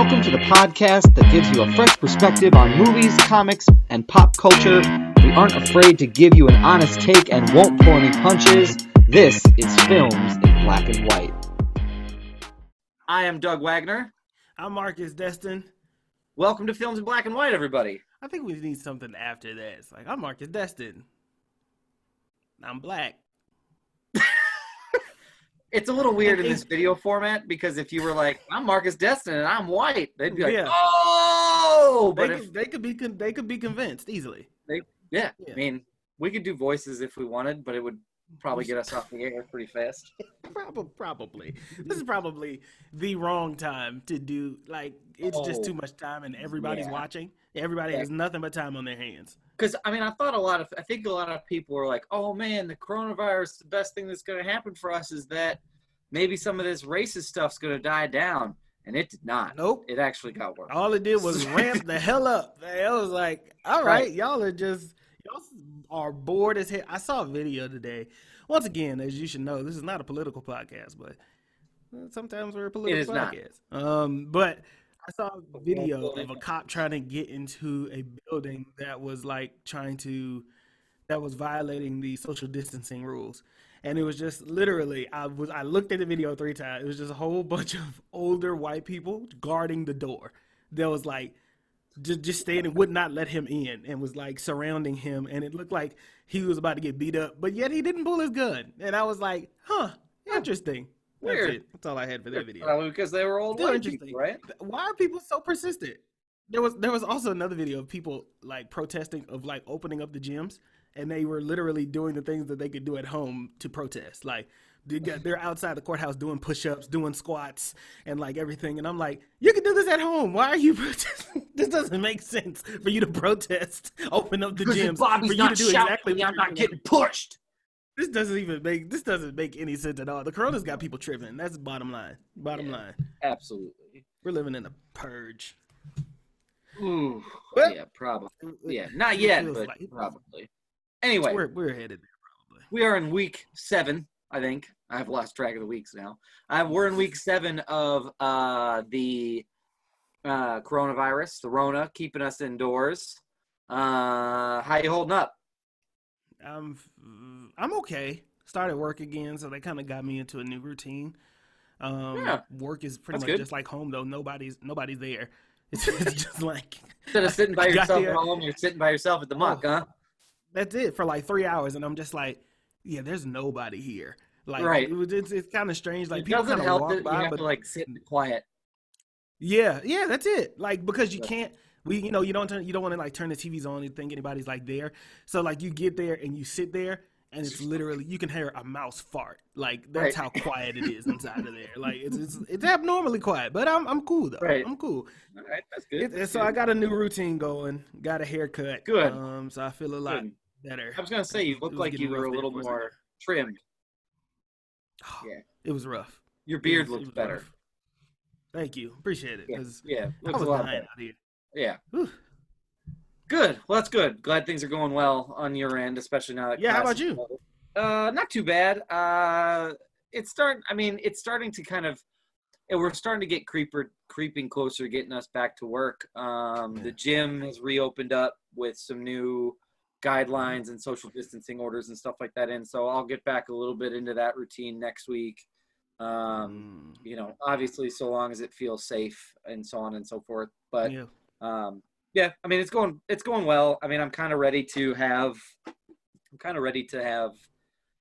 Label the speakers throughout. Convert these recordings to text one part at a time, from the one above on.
Speaker 1: Welcome to the podcast that gives you a fresh perspective on movies, comics, and pop culture. We aren't afraid to give you an honest take and won't pull any punches. This is Films in Black and White. I am Doug Wagner.
Speaker 2: I'm Marcus Destin.
Speaker 1: Welcome to Films in Black and White, everybody.
Speaker 2: I think we need something after that. It's like, I'm Marcus Destin. I'm black.
Speaker 1: It's a little weird in this video format because if you were like, "I'm Marcus Destin and I'm white," they'd be like,
Speaker 2: Yeah.
Speaker 1: "Oh!"
Speaker 2: They
Speaker 1: But
Speaker 2: could,
Speaker 1: if
Speaker 2: they could be con- they could be convinced easily.
Speaker 1: yeah,
Speaker 2: Yeah.
Speaker 1: I mean, we could do voices if we wanted, but it would probably get us off the air pretty fast.
Speaker 2: Probably, probably. This is probably the wrong time to do. Like, it's just
Speaker 1: Oh.
Speaker 2: too much time, and everybody's
Speaker 1: Yeah.
Speaker 2: watching. Everybody
Speaker 1: Yeah.
Speaker 2: has nothing but time on their hands.
Speaker 1: Because I mean, I thought a lot of, I think a lot of people were like, "Oh man, the coronavirus. The best thing that's going to happen for us is that maybe some of this racist stuff's going to die down," and it did not.
Speaker 2: Nope.
Speaker 1: It actually got worse.
Speaker 2: All it did was ramp the hell up. I was like, all right,
Speaker 1: Right.
Speaker 2: y'all are just y'all are bored as hell. I saw a video today. Once again, as you should know, this is not a political podcast, but uh, sometimes we're a political
Speaker 1: is not.
Speaker 2: podcast. Um, but I saw a video of a cop trying to get into a building that was like trying to that was violating the social distancing rules. And it was just literally I was I looked at the video three times. It was just a whole bunch of older white people guarding the door. There was like just just standing would not let him in and was like surrounding him and it looked like he was about to get beat up, but yet he didn't pull his gun. And I was like, huh, interesting. That's
Speaker 1: Weird.
Speaker 2: it. That's all I had for that video.
Speaker 1: Probably because they were
Speaker 2: Still interesting.
Speaker 1: people, right?
Speaker 2: Why are people so persistent? There was there was also another video of people like protesting of like opening up the gyms, and they were literally doing the things that they could do at home to protest. Like they got, they're outside the courthouse doing push-ups, doing squats, and like everything. And I'm like, you can do this at home. Why are you protesting? this doesn't make sense for you to protest. Open up the gyms
Speaker 1: Bobby's
Speaker 2: for you to do exactly
Speaker 1: me, I'm not getting pushed.
Speaker 2: This doesn't even make this doesn't make any sense at all. The corona's got people tripping. That's bottom line. Bottom
Speaker 1: Yeah.
Speaker 2: line.
Speaker 1: Absolutely.
Speaker 2: We're living in a purge.
Speaker 1: Ooh,
Speaker 2: Well,
Speaker 1: yeah, probably. Yeah, not yet, but
Speaker 2: like-
Speaker 1: probably. Anyway,
Speaker 2: we're we're headed there probably.
Speaker 1: we are in week seven, I think. I've lost track of the weeks now. Uh, we're in week seven of uh, the uh, coronavirus, the Rona, keeping us indoors. Uh, how you holding up?
Speaker 2: I'm I'm okay. Started work again, so they kind of got me into a new routine. Um,
Speaker 1: Yeah.
Speaker 2: work is pretty
Speaker 1: That's
Speaker 2: much
Speaker 1: good.
Speaker 2: just like home though. Nobody's nobody's there. It's, it's just like
Speaker 1: Instead of sitting by yourself at home, you're sitting by yourself at the muck,
Speaker 2: Oh.
Speaker 1: huh?
Speaker 2: that's it for like three hours, and I'm just like, yeah, there's nobody here. Like,
Speaker 1: Right.
Speaker 2: it was, it's it's kind of strange. Like
Speaker 1: it
Speaker 2: people kind of
Speaker 1: help
Speaker 2: walk
Speaker 1: you
Speaker 2: by,
Speaker 1: have
Speaker 2: but
Speaker 1: to like sit in quiet.
Speaker 2: Yeah, yeah, that's it. Like because you can't we you know, you don't turn you don't want to like turn the TVs on and think anybody's like there. So like you get there and you sit there and it's literally you can hear a mouse fart. Like that's
Speaker 1: Right.
Speaker 2: how quiet it is inside of there. Like it's it's, it's abnormally quiet, but I'm I'm cool though.
Speaker 1: Right.
Speaker 2: I'm cool.
Speaker 1: All right, that's good.
Speaker 2: It,
Speaker 1: that's
Speaker 2: so I got a new routine going. Got a haircut.
Speaker 1: Good.
Speaker 2: Um so I feel a lot
Speaker 1: Good.
Speaker 2: better.
Speaker 1: I was gonna say you look like you were a little
Speaker 2: for a second.
Speaker 1: more trimmed. Yeah.
Speaker 2: It was rough.
Speaker 1: Your beard
Speaker 2: was- it
Speaker 1: looks better.
Speaker 2: rough. Thank you. Appreciate it.
Speaker 1: Yeah, yeah,
Speaker 2: I
Speaker 1: looks a
Speaker 2: was
Speaker 1: lot
Speaker 2: dying out here.
Speaker 1: Yeah,
Speaker 2: Whew.
Speaker 1: good. Well, that's good. Glad things are going well on your end, especially now that.
Speaker 2: Yeah, how about you?
Speaker 1: Uh, not too bad. Uh, it's starting. I mean, it's starting to kind of. and We're starting to get creeper creeping closer, getting us back to work. Um. The gym has reopened up with some new guidelines and social distancing orders and stuff like that in. So I'll get back a little bit into that routine next week. Um,
Speaker 2: Mm.
Speaker 1: you know, obviously, so long as it feels safe and so on and so forth. But
Speaker 2: yeah.
Speaker 1: um, yeah, I mean, it's going it's going well. I mean, I'm kind of ready to have I'm kind of ready to have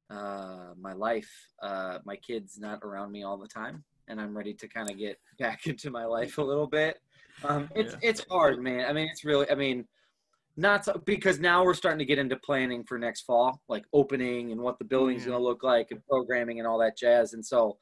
Speaker 1: uh, my life, uh, my kids not around me all the time, and I'm ready to kind of get back into my life a little bit. Um, it's
Speaker 2: Yeah.
Speaker 1: it's hard, man. I mean, it's really. I mean, not so, because now we're starting to get into planning for next fall, like opening and what the building's
Speaker 2: Yeah.
Speaker 1: going to look like and programming and all that jazz. And so,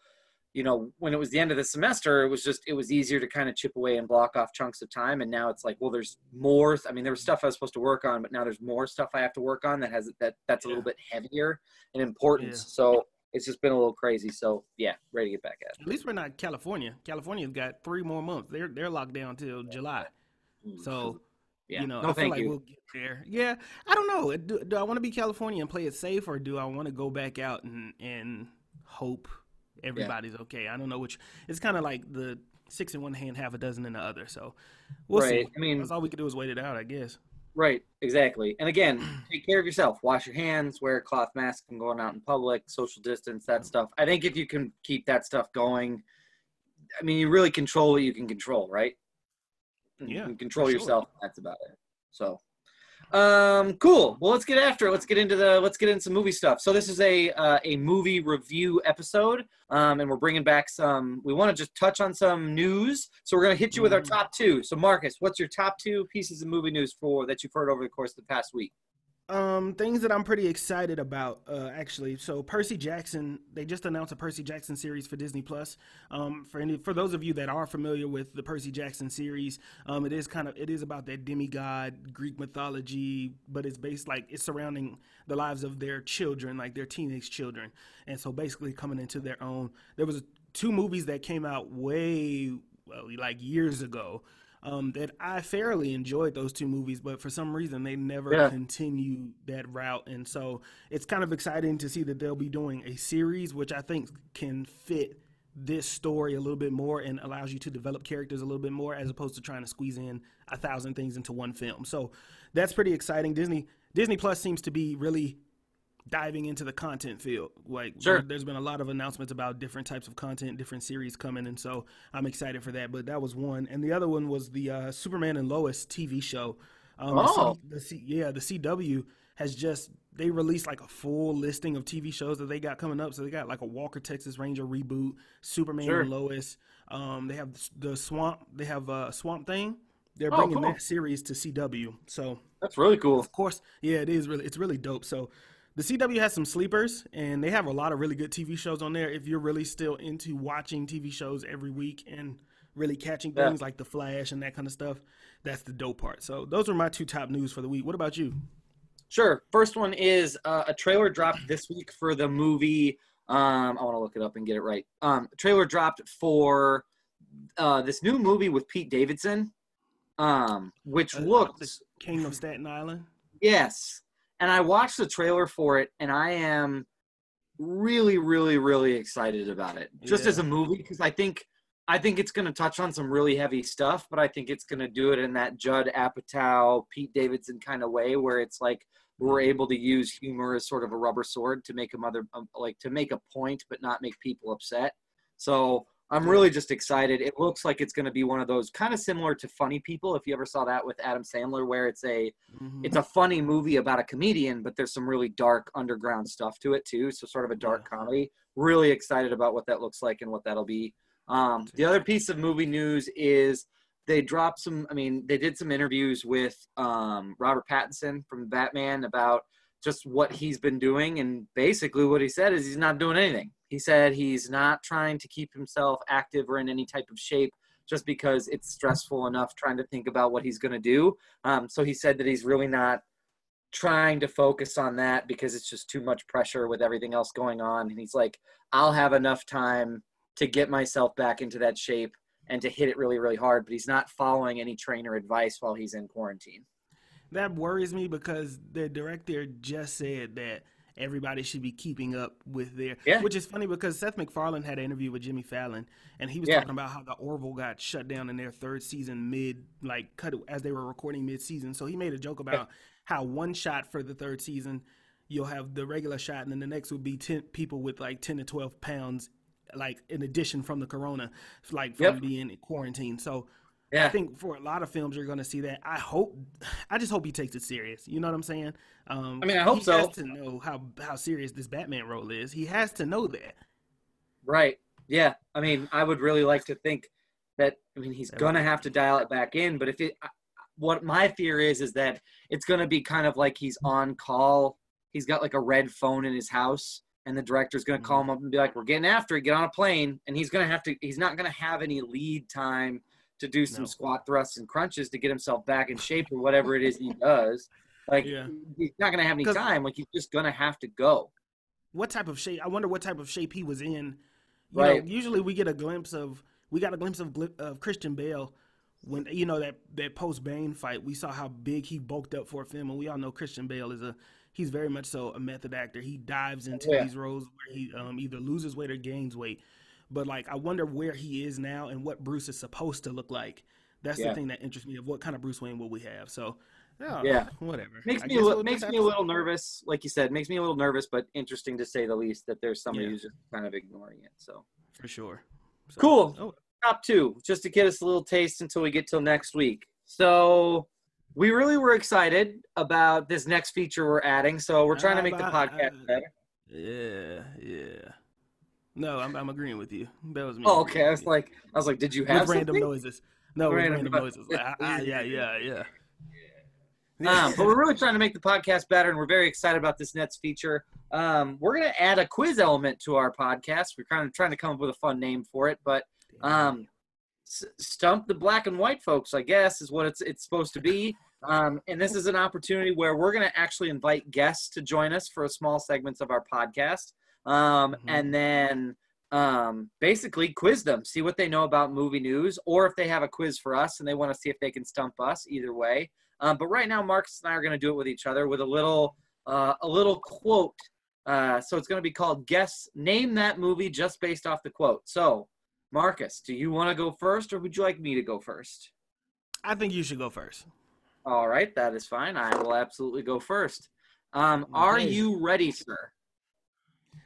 Speaker 1: you know, when it was the end of the semester, it was just it was easier to kind of chip away and block off chunks of time. And now it's like, well, there's more. I mean, there was stuff I was supposed to work on, but now there's more stuff I have to work on that has that that's a little bit heavier in importance.
Speaker 2: Yeah.
Speaker 1: So it's just been a little crazy. So yeah, ready to get back at it.
Speaker 2: At least we're not California. California's got three more months. They're they're locked down till July. Mm-hmm. So
Speaker 1: yeah,
Speaker 2: you know,
Speaker 1: no,
Speaker 2: I feel like
Speaker 1: you.
Speaker 2: we'll get there. Yeah, I don't know. Uh, do, do I want to be California and play it safe, or do I want to go back out and and hope everybody's okay? I don't know which. It's kind of like the six in one hand, half a dozen in the other. So we'll
Speaker 1: right.
Speaker 2: see.
Speaker 1: I mean,
Speaker 2: that's all we can do is wait it out, I guess.
Speaker 1: Right, exactly. And again, take care of yourself. Wash your hands, wear a cloth mask when going out in public, social distance, that mm. stuff. I think if you can keep that stuff going, I mean, you really control what you can control, right? You
Speaker 2: Yeah,
Speaker 1: can control
Speaker 2: sure.
Speaker 1: yourself. That's about it. So, um, cool. Well, let's get after it. Let's get into the let's get into some movie stuff. So this is a uh, a movie review episode, um, and we're bringing back some. We want to just touch on some news. So we're gonna hit you with our
Speaker 2: Mhm.
Speaker 1: top two. So Marcus, what's your top two pieces of movie news for that you've heard over the course of the past week?
Speaker 2: Um, things that I'm pretty excited about, uh, actually. So Percy Jackson, they just announced a Percy Jackson series for Disney Plus. Um, for any, for those of you that are familiar with the Percy Jackson series, um, it is kind of it is about that demigod Greek mythology, but it's based like it's surrounding the lives of their children, like their teenage children, and so basically coming into their own. There was two movies that came out way well, like years ago um, that I fairly enjoyed those two movies, but for some reason they never
Speaker 1: Yeah.
Speaker 2: continue that route. And so it's kind of exciting to see that they'll be doing a series, which I think can fit this story a little bit more and allows you to develop characters a little bit more as opposed to trying to squeeze in a thousand things into one film. So that's pretty exciting. Disney Disney Plus seems to be really diving into the content field. Like
Speaker 1: Sure.
Speaker 2: there, has been a lot of announcements about different types of content, different series coming, and so I'm excited for that. But that was one, and the other one was the uh, Superman and Lois TV show. Um,
Speaker 1: Oh.
Speaker 2: the, C, the C, yeah, the CW has just they released like a full listing of TV shows that they got coming up. So they got like a Walker Texas Ranger reboot, Superman
Speaker 1: Sure.
Speaker 2: and Lois. Um, they have the Swamp. They have uh, Swamp Thing. They're
Speaker 1: Oh,
Speaker 2: bringing
Speaker 1: cool.
Speaker 2: that series to CW. So
Speaker 1: That's really cool.
Speaker 2: of course, yeah, it is really it's really dope. So the CW has some sleepers and they have a lot of really good TV shows on there if you're really still into watching TV shows every week and really catching
Speaker 1: Yeah.
Speaker 2: things like The Flash and that kind of stuff. That's the dope part. So those are my two top news for the week. What about you?
Speaker 1: Sure. First one is uh, a trailer dropped this week for the movie. Um, I want to look it up and get it right. Um, trailer dropped for uh, this new movie with Pete Davidson, um, which
Speaker 2: Uh,
Speaker 1: looks
Speaker 2: King of Staten Island?
Speaker 1: yes. And I watched the trailer for it, and I am really, really, really excited about it. Just
Speaker 2: Yeah.
Speaker 1: as a movie, because I think I think it's going to touch on some really heavy stuff, but I think it's going to do it in that Judd Apatow, Pete Davidson kind of way, where it's like we're able to use humor as sort of a rubber sword to make a mother um, like to make a point, but not make people upset. So I'm really just excited. It looks like it's going to be one of those kind of similar to Funny People, if you ever saw that with Adam Sandler, where it's a
Speaker 2: Mhm.
Speaker 1: it's a funny movie about a comedian, but there's some really dark underground stuff to it too. So sort of a dark comedy. Really excited about what that looks like and what that'll be. Um, the other piece of movie news is they dropped some. I mean, they did some interviews with um, Robert Pattinson from Batman about just what he's been doing, and basically what he said is he's not doing anything. He said he's not trying to keep himself active or in any type of shape just because it's stressful enough trying to think about what he's going to do. Um, so he said that he's really not trying to focus on that because it's just too much pressure with everything else going on. And he's like, I'll have enough time to get myself back into that shape and to hit it really, really hard. But he's not following any trainer advice while he's in quarantine.
Speaker 2: That worries me because the director just said that everybody should be keeping up with their.
Speaker 1: Yeah.
Speaker 2: Which is funny because Seth MacFarlane had an interview with Jimmy Fallon, and he was
Speaker 1: Yeah.
Speaker 2: talking about how the Orville got shut down in their third season mid, like cut as they were recording mid season. So he made a joke about how one shot for the third season, you'll have the regular shot, and then the next would be ten people with like ten to twelve pounds, like in addition from the corona, like from
Speaker 1: Yep.
Speaker 2: being in quarantine. So.
Speaker 1: Yeah.
Speaker 2: I think for a lot of films you're going to see that. I hope, I just hope he takes it serious. You know what I'm saying? Um,
Speaker 1: I mean, I hope
Speaker 2: he
Speaker 1: so.
Speaker 2: Has to know how how serious this Batman role is. He has to know that.
Speaker 1: Right. Yeah. I mean, I would really like to think that. I mean, he's
Speaker 2: That
Speaker 1: gonna have to dial it back in. But if it, I- what my fear is, is that it's gonna be kind of like he's on call. He's got like a red phone in his house, and the director's gonna call
Speaker 2: Mm-hmm.
Speaker 1: him up and be like, "We're getting after it. Get on a plane." And he's gonna have to. He's not gonna have any lead time to do some
Speaker 2: No.
Speaker 1: squat thrusts and crunches to get himself back in shape or whatever it is he does. Like
Speaker 2: Yeah.
Speaker 1: he's not gonna have any time. Like he's just gonna have to go.
Speaker 2: What type of shape? I wonder what type of shape he was in. You
Speaker 1: Right.
Speaker 2: know, usually we get a glimpse of we got a glimpse of of Christian Bale when you know that that post Bane fight. We saw how big he bulked up for a film, and we all know Christian Bale is a he's very much so a method actor. He dives into
Speaker 1: Yeah.
Speaker 2: these roles where he um, either loses weight or gains weight. But like I wonder where he is now and what Bruce is supposed to look like. That's
Speaker 1: Yeah.
Speaker 2: the thing that interests me of what kind of Bruce Wayne will we have. So yeah,
Speaker 1: Yeah.
Speaker 2: whatever.
Speaker 1: Makes
Speaker 2: I
Speaker 1: me a li- makes me a
Speaker 2: to-
Speaker 1: little nervous. Like you said, makes me a little nervous, but interesting to say the least that there's somebody
Speaker 2: Yeah.
Speaker 1: who's just kind of ignoring it. So
Speaker 2: for sure. So-
Speaker 1: Cool.
Speaker 2: Oh,
Speaker 1: top two, just to get us a little taste until we get till next week. So we really were excited about this next feature we're adding. So we're trying to
Speaker 2: Uh,
Speaker 1: make the podcast
Speaker 2: uh,
Speaker 1: better.
Speaker 2: yeah, yeah. No, I'm, I'm agreeing with you. That was me.
Speaker 1: Oh, okay. I was like, I was like, did you have
Speaker 2: with random
Speaker 1: something?
Speaker 2: noises. No,
Speaker 1: Random
Speaker 2: random noises. Like, ah, ah, yeah, yeah, yeah.
Speaker 1: um, but we're really trying to make the podcast better, and we're very excited about this next feature. Um, we're going to add a quiz element to our podcast. We're kind of trying to come up with a fun name for it, but um, s- stump the black and white folks, I guess, is what it's it's supposed to be. Um, and this is an opportunity where we're going to actually invite guests to join us for a small segments of our podcast, um,
Speaker 2: Mhm.
Speaker 1: and then um, basically quiz them, see what they know about movie news, or if they have a quiz for us and they want to see if they can stump us. Either way. Um, but right now, Marcus and I are going to do it with each other with a little uh, a little quote. Uh, so it's going to be called "Guess Name That Movie" just based off the quote. So, Marcus, do you want to go first, or would you like me to go first?
Speaker 2: I think you should go first.
Speaker 1: All right, that is fine. I will absolutely go first. Um, Are you ready, sir?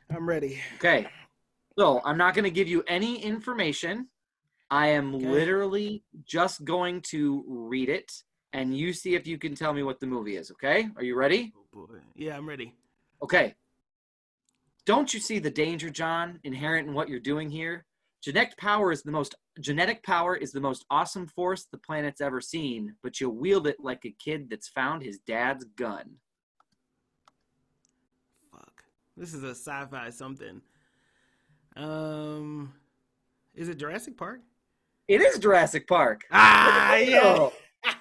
Speaker 2: I'm ready.
Speaker 1: Okay. So I'm not going to give you any information. I am
Speaker 2: Okay.
Speaker 1: literally just going to read it, and you see if you can tell me what the movie is. Okay? Are you ready?
Speaker 2: Oh boy. Yeah, I'm ready.
Speaker 1: Okay. Don't you see the danger, John, inherent in what you're doing here? Genetic power is the most genetic power is the most awesome force the planet's ever seen, but you wield it like a kid that's found his dad's gun.
Speaker 2: This is a sci-fi something. Um, is it Jurassic Park?
Speaker 1: It is Jurassic Park.
Speaker 2: Ah, yeah,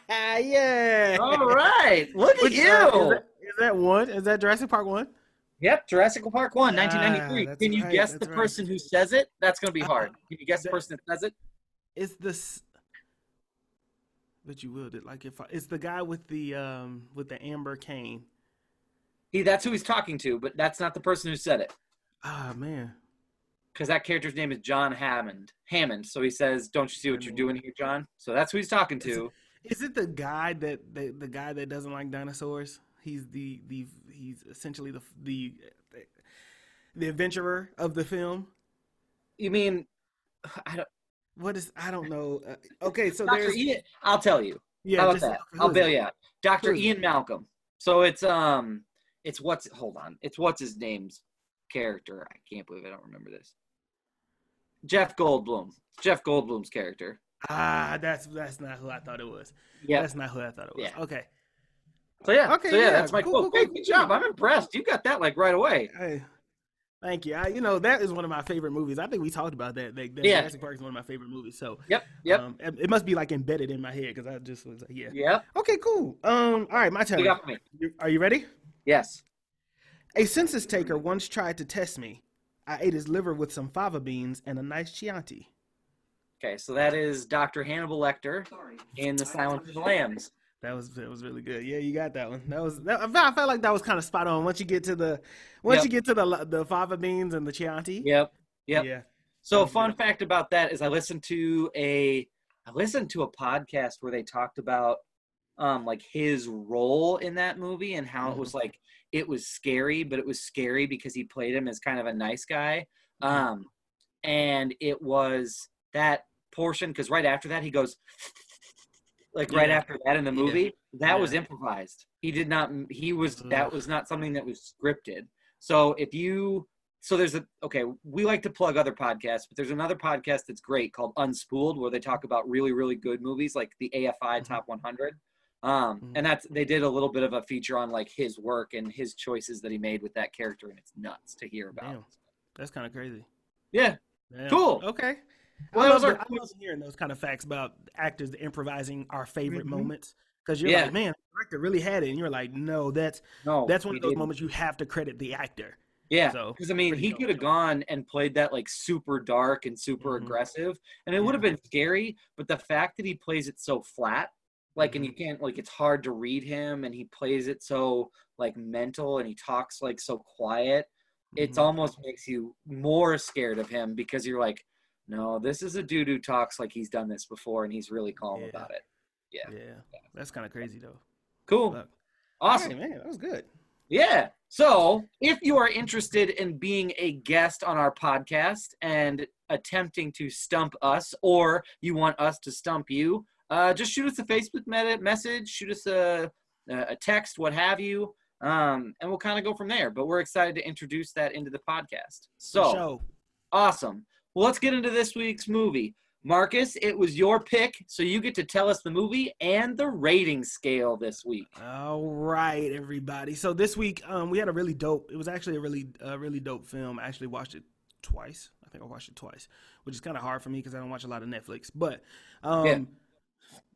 Speaker 2: yeah.
Speaker 1: All right. Look at
Speaker 2: Which,
Speaker 1: you.
Speaker 2: uh, is, that, is that one? Is that Jurassic Park one?
Speaker 1: Yep, Jurassic Park 1,
Speaker 2: Ah,
Speaker 1: 1993.
Speaker 2: that's
Speaker 1: Can you
Speaker 2: right,
Speaker 1: guess the
Speaker 2: right.
Speaker 1: person who says it? That's going to be hard.
Speaker 2: Uh,
Speaker 1: Can you guess the person that says it?
Speaker 2: It's this. But you willed it like if I, it's the guy with the um with the amber cane.
Speaker 1: He that's who he's talking to, but that's not the person who said it.
Speaker 2: Ah man,
Speaker 1: Because that character's name is John Hammond. Hammond. So he says, Don't you see what you're doing here, John? So that's who he's talking to.
Speaker 2: is it the guy that the, the guy that doesn't like dinosaurs? He's the the he's essentially the the the adventurer of the film.
Speaker 1: You mean I don't
Speaker 2: What is I don't know. Uh, okay, so
Speaker 1: Dr.
Speaker 2: there's
Speaker 1: Ian I'll tell you.
Speaker 2: yeah.
Speaker 1: How about
Speaker 2: just-
Speaker 1: that? I'll bail you out. Dr. Ian Malcolm. So it's um it's what's hold on. It's what's his name's character. I can't believe I don't remember this. Jeff Goldblum. Jeff Goldblum's character.
Speaker 2: Ah, that's that's not who I thought it was.
Speaker 1: Yeah.
Speaker 2: That's not who I thought it was.
Speaker 1: Yeah.
Speaker 2: Okay.
Speaker 1: So yeah,
Speaker 2: Okay,
Speaker 1: so yeah,
Speaker 2: yeah,
Speaker 1: that's my
Speaker 2: cool,
Speaker 1: quote.
Speaker 2: cool, cool,
Speaker 1: hey, good job. I'm impressed. You got that like right away.
Speaker 2: Hey, thank you. I, you know that is one of my favorite movies. I think we talked about that. That, that
Speaker 1: Yeah.
Speaker 2: Jurassic Park is one of my favorite movies. So
Speaker 1: Yep, yep,
Speaker 2: um, it it must be like embedded in my head because I just was like, yeah.
Speaker 1: yeah.
Speaker 2: Okay, cool. Um, all right, my turn.
Speaker 1: You got me.
Speaker 2: Are you ready?
Speaker 1: Yes.
Speaker 2: A census taker once tried to test me. I ate his liver with some fava beans and a nice Chianti.
Speaker 1: Okay, so that is Dr. Hannibal Lecter in The Silence of the Lambs.
Speaker 2: That was that was really good. Yeah, you got that one. That was that, I felt- I felt like that was kind of spot on. Once you get to the once
Speaker 1: Yep.
Speaker 2: you get to the the fava beans and the Chianti.
Speaker 1: Yep. Yep.
Speaker 2: Yeah.
Speaker 1: So fun fact about that is I listened to a I listened to a podcast where they talked about um like his role in that movie and how it was like it was scary, but it was scary because he played him as kind of a nice guy. Um and it was that portion because right after that he goes like right after that in the
Speaker 2: Yeah.
Speaker 1: movie that was improvised. He did not he was that was not something that was scripted. So if you so there's a okay we like to plug other podcasts but there's another podcast that's great called unspooled where they talk about really really good movies like the afi
Speaker 2: Mhm.
Speaker 1: top 100 um
Speaker 2: Mhm.
Speaker 1: and that's they did a little bit of a feature on like his work and his choices that he made with that character and it's nuts to hear about
Speaker 2: Damn. That's kind of crazy.
Speaker 1: yeah
Speaker 2: Damn.
Speaker 1: Cool.
Speaker 2: Okay.
Speaker 1: Well,
Speaker 2: I, love
Speaker 1: those are
Speaker 2: I love hearing those kind of facts about actors improvising our favorite
Speaker 1: Mhm.
Speaker 2: moments because you're
Speaker 1: Yeah.
Speaker 2: like, man, the director really had it, and you're like, no, that's
Speaker 1: no
Speaker 2: that's one of those
Speaker 1: didn't.
Speaker 2: moments you have to credit the actor.
Speaker 1: Yeah,
Speaker 2: So,
Speaker 1: because I mean, he could have gone and played that like super dark and super
Speaker 2: Mhm.
Speaker 1: aggressive, and it would have been scary. But the fact that he plays it so flat, like, and you
Speaker 2: Mm-hmm.
Speaker 1: can't like, it's hard to read him, and he plays it so like mental, and he talks like so quiet. it's
Speaker 2: Mhm.
Speaker 1: almost makes you more scared of him because you're like, no, this is a dude who talks like he's done this before and he's really calm
Speaker 2: Yeah.
Speaker 1: about it. Yeah.
Speaker 2: Yeah, that's kind of crazy though.
Speaker 1: Cool.
Speaker 2: Look.
Speaker 1: Awesome.
Speaker 2: Right, man, that was good.
Speaker 1: Yeah. So, if you are interested in being a guest on our podcast and attempting to stump us, or you want us to stump you, uh, just shoot us a Facebook me- message, shoot us a, a text, what have you, um, and we'll kind of go from there. But we're excited to introduce that into the podcast. So,
Speaker 2: Show.
Speaker 1: awesome. Well, let's get into this week's movie. Marcus, it was your pick, so you get to tell us the movie and the rating scale this week.
Speaker 2: All right, everybody. So this week, um, we had a really dope. It was actually a really, uh, really dope film. I actually watched it twice. I think I watched it twice, which is kind of hard for me because I don't watch a lot of Netflix. But um,
Speaker 1: Yeah.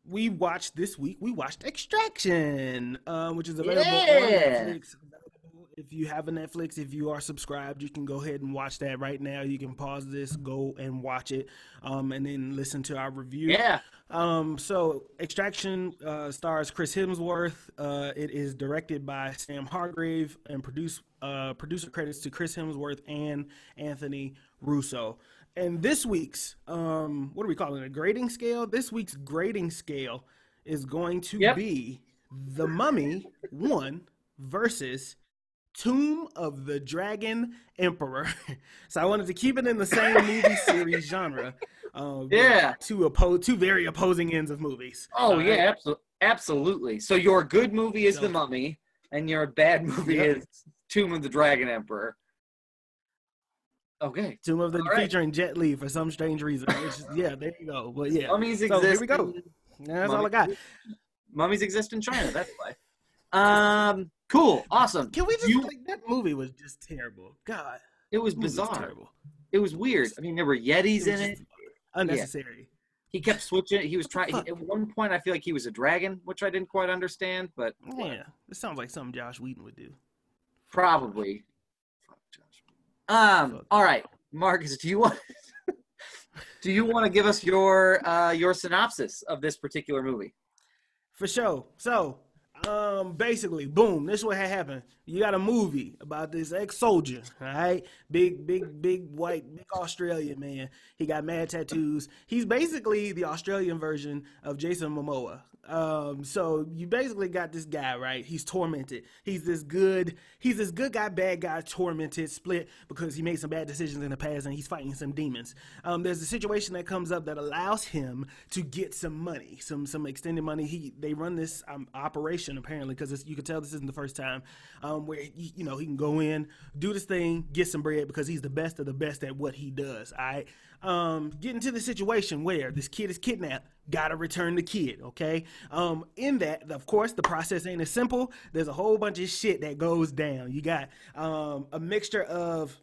Speaker 2: We watched this week. We watched Extraction, um, which is available on Netflix. If you have a Netflix, if you are subscribed, you can go ahead and watch that right now. You can pause this, go and watch it, um, and then listen to our review.
Speaker 1: Yeah.
Speaker 2: Um, so Extraction uh, stars Chris Hemsworth. Uh, it is directed by Sam Hargrave and produce uh, producer credits to Chris Hemsworth and Anthony Russo. And this week's um, what are we calling it? A grading scale. This week's grading scale is going to
Speaker 1: Yep.
Speaker 2: be The Mummy One versus Tomb of the Dragon Emperor. so I wanted to keep it in the same movie series genre. Um, but
Speaker 1: Yeah.
Speaker 2: two oppo- two very opposing ends of movies.
Speaker 1: Oh yeah, absolutely, absolutely. So your good movie is
Speaker 2: So-
Speaker 1: The Mummy, and your bad movie
Speaker 2: Yep.
Speaker 1: is Tomb of the Dragon Emperor. Okay,
Speaker 2: Tomb of the
Speaker 1: All right.
Speaker 2: featuring Jet Li for some strange reason. Yeah, there you go. But yeah,
Speaker 1: mummies
Speaker 2: So,
Speaker 1: exist.
Speaker 2: here we go. that's all I got.
Speaker 1: Mummies exist in China. That's why. Um, cool, awesome.
Speaker 2: Can we just
Speaker 1: You-
Speaker 2: like that movie was just terrible. God,
Speaker 1: It was
Speaker 2: movie was
Speaker 1: bizarre.
Speaker 2: terrible.
Speaker 1: It was weird. I mean, there were Yetis
Speaker 2: was
Speaker 1: in it.
Speaker 2: Unnecessary.
Speaker 1: He kept switching. He was trying. At one point, I feel like he was a dragon, which I didn't quite understand, but
Speaker 2: Yeah, it sounds like something Josh Whedon would do.
Speaker 1: probably. Fuck Josh. Um. All right, Marcus. Do you want? do you want to give us your uh, your synopsis of this particular movie?
Speaker 2: For sure. So, um, basically, boom, this is what had happened. You got a movie about this ex-soldier, all right? Big, big, big white, big Australian man. He got mad tattoos. He's basically the Australian version of Jason Momoa. Um, so you basically got this guy, right? He's tormented. He's this good, he's this good guy, bad guy, tormented, split because he made some bad decisions in the past and he's fighting some demons. Um, there's a situation that comes up that allows him to get some money, some some extended money. He they run this um, operation apparently because you can tell this isn't the first time um, where he, you know he can go in, do this thing, get some bread because he's the best of the best at what he does. All right, um, get into the situation where this kid is kidnapped. Gotta return the kid, okay? Um, in that, of course, the process ain't as simple. There's a whole bunch of shit that goes down. You got um, a mixture of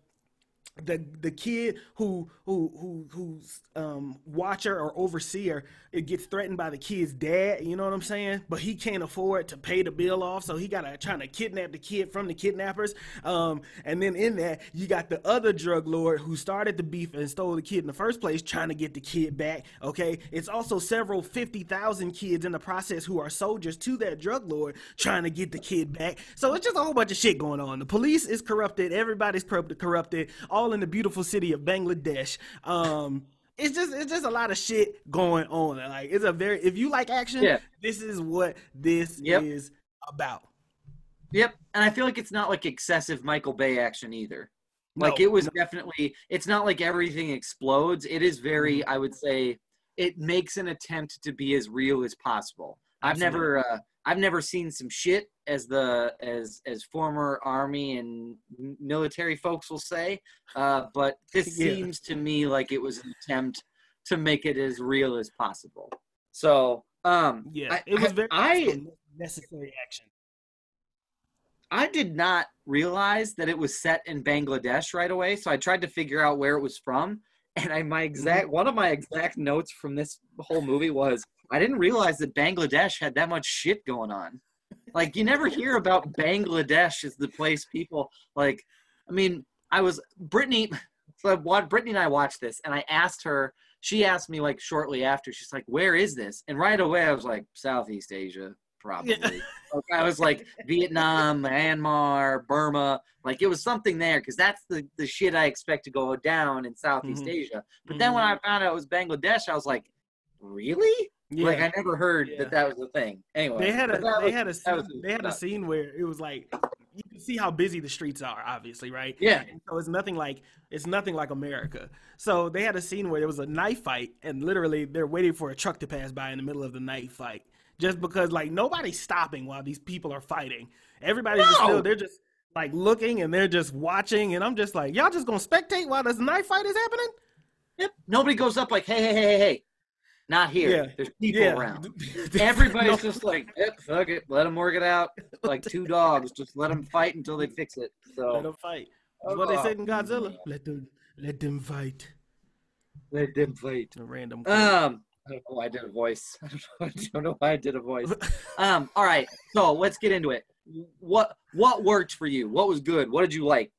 Speaker 2: the the kid who who who who's um watcher or overseer it gets threatened by the kid's dad you know what i'm saying? But he can't afford to pay the bill off so he gotta trying to kidnap the kid from the kidnappers. Um and then in that you got the other drug lord who started the beef and stole the kid in the first place trying to get the kid back okay? It's also several 50,000 kids in the process who are soldiers to that drug lord trying to get the kid back. So it's just a whole bunch of shit going on. The police is corrupted. Everybody's corrupted. All in the beautiful city of Bangladesh. Um, it's just it's just a lot of shit going on. Like it's a very if you like action,
Speaker 1: Yeah.
Speaker 2: this is what this
Speaker 1: Yep.
Speaker 2: is about.
Speaker 1: Yep, and I feel like it's not like excessive Michael Bay action either. Like
Speaker 2: No,
Speaker 1: it was
Speaker 2: no.
Speaker 1: definitely. It's not like everything explodes. It is very. I would say it makes an attempt to be as real as possible. I've never. Uh, I've never seen some shit as the as as former army and military folks will say. Uh, but this
Speaker 2: Yeah.
Speaker 1: seems to me like it was an attempt to make it as real as possible. So, um,
Speaker 2: Yeah,
Speaker 1: I-
Speaker 2: it was very
Speaker 1: I
Speaker 2: necessary action.
Speaker 1: I did not realize that it was set in Bangladesh right away, so I tried to figure out where it was from. And I my exact one of my exact notes from this whole movie was I didn't realize that Bangladesh had that much shit going on. Like you never hear about Bangladesh as the place people like. I mean, I was Brittany. So what Brittany and I watched this, and I asked her. She asked me like shortly after. She's like, "Where is this?" And right away, I was like, "Southeast Asia." probably. Yeah. I was like Vietnam, Myanmar, Burma, like it was something there because that's the the shit I expect to go down in Southeast mm-hmm. Asia. But mm-hmm. then when I mm-hmm. found out it was Bangladesh, I was like, really? Yeah. Like I never heard yeah. that that was a thing. Anyway,
Speaker 2: they had a they was, had a scene, they had a scene where it was like you can see how busy the streets are, obviously, right?
Speaker 1: Yeah.
Speaker 2: And so it's nothing like it's nothing like America. So they had a scene where there was a knife fight, and literally they're waiting for a truck to pass by in the middle of the knife fight, just because like nobody's stopping while these people are fighting. Everybody's no. just still they're just like looking and they're just watching, and I'm just like, y'all just gonna spectate while this knife fight is happening?
Speaker 1: Yep. Nobody goes up like, hey, hey, hey, hey, hey. Not here. Yeah. There's people yeah. around. Everybody's no. just like, yep, fuck it. Let them work it out. Like two dogs. Just let them fight until they fix it. So
Speaker 2: let them fight. That's what they said in Godzilla. Let them let them fight.
Speaker 1: Let them fight.
Speaker 2: A random.
Speaker 1: Um. I don't know why I did a voice. I don't, know, I don't know why I did a voice. um. All right. So let's get into it. What What worked for you? What was good? What did you like?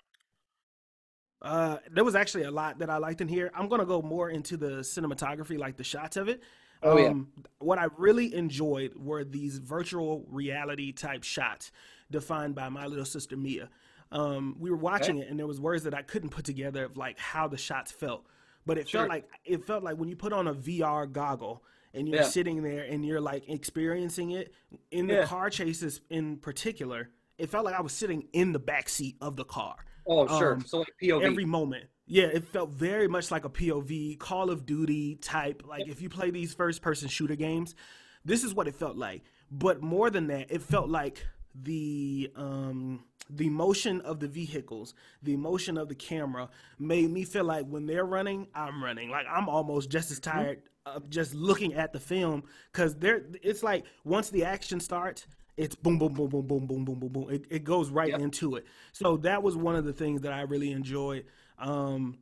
Speaker 2: Uh, there was actually a lot that I liked in here. I'm gonna go more into the cinematography, like the shots of it.
Speaker 1: Oh yeah. Um,
Speaker 2: what I really enjoyed were these virtual reality type shots, defined by my little sister Mia. Um, we were watching okay. it, and there was words that I couldn't put together of like how the shots felt, but it sure. felt like it felt like when you put on a VR goggle and you're yeah. sitting there and you're like experiencing it in the yeah. car chases in particular. It felt like I was sitting in the back seat of the car
Speaker 1: Oh, sure. Um, so like POV.
Speaker 2: Every moment. Yeah, it felt very much like a POV, Call of Duty type. Like if you play these first person shooter games, this is what it felt like. But more than that, it felt like the um the motion of the vehicles, the motion of the camera made me feel like when they're running, I'm running. Like I'm almost just as mm-hmm. tired of just looking at the film because there it's like once the action starts, it's boom, boom, boom, boom, boom, boom, boom, boom, boom. It, it goes right yep. into it. So that was one of the things that I really enjoyed. Um,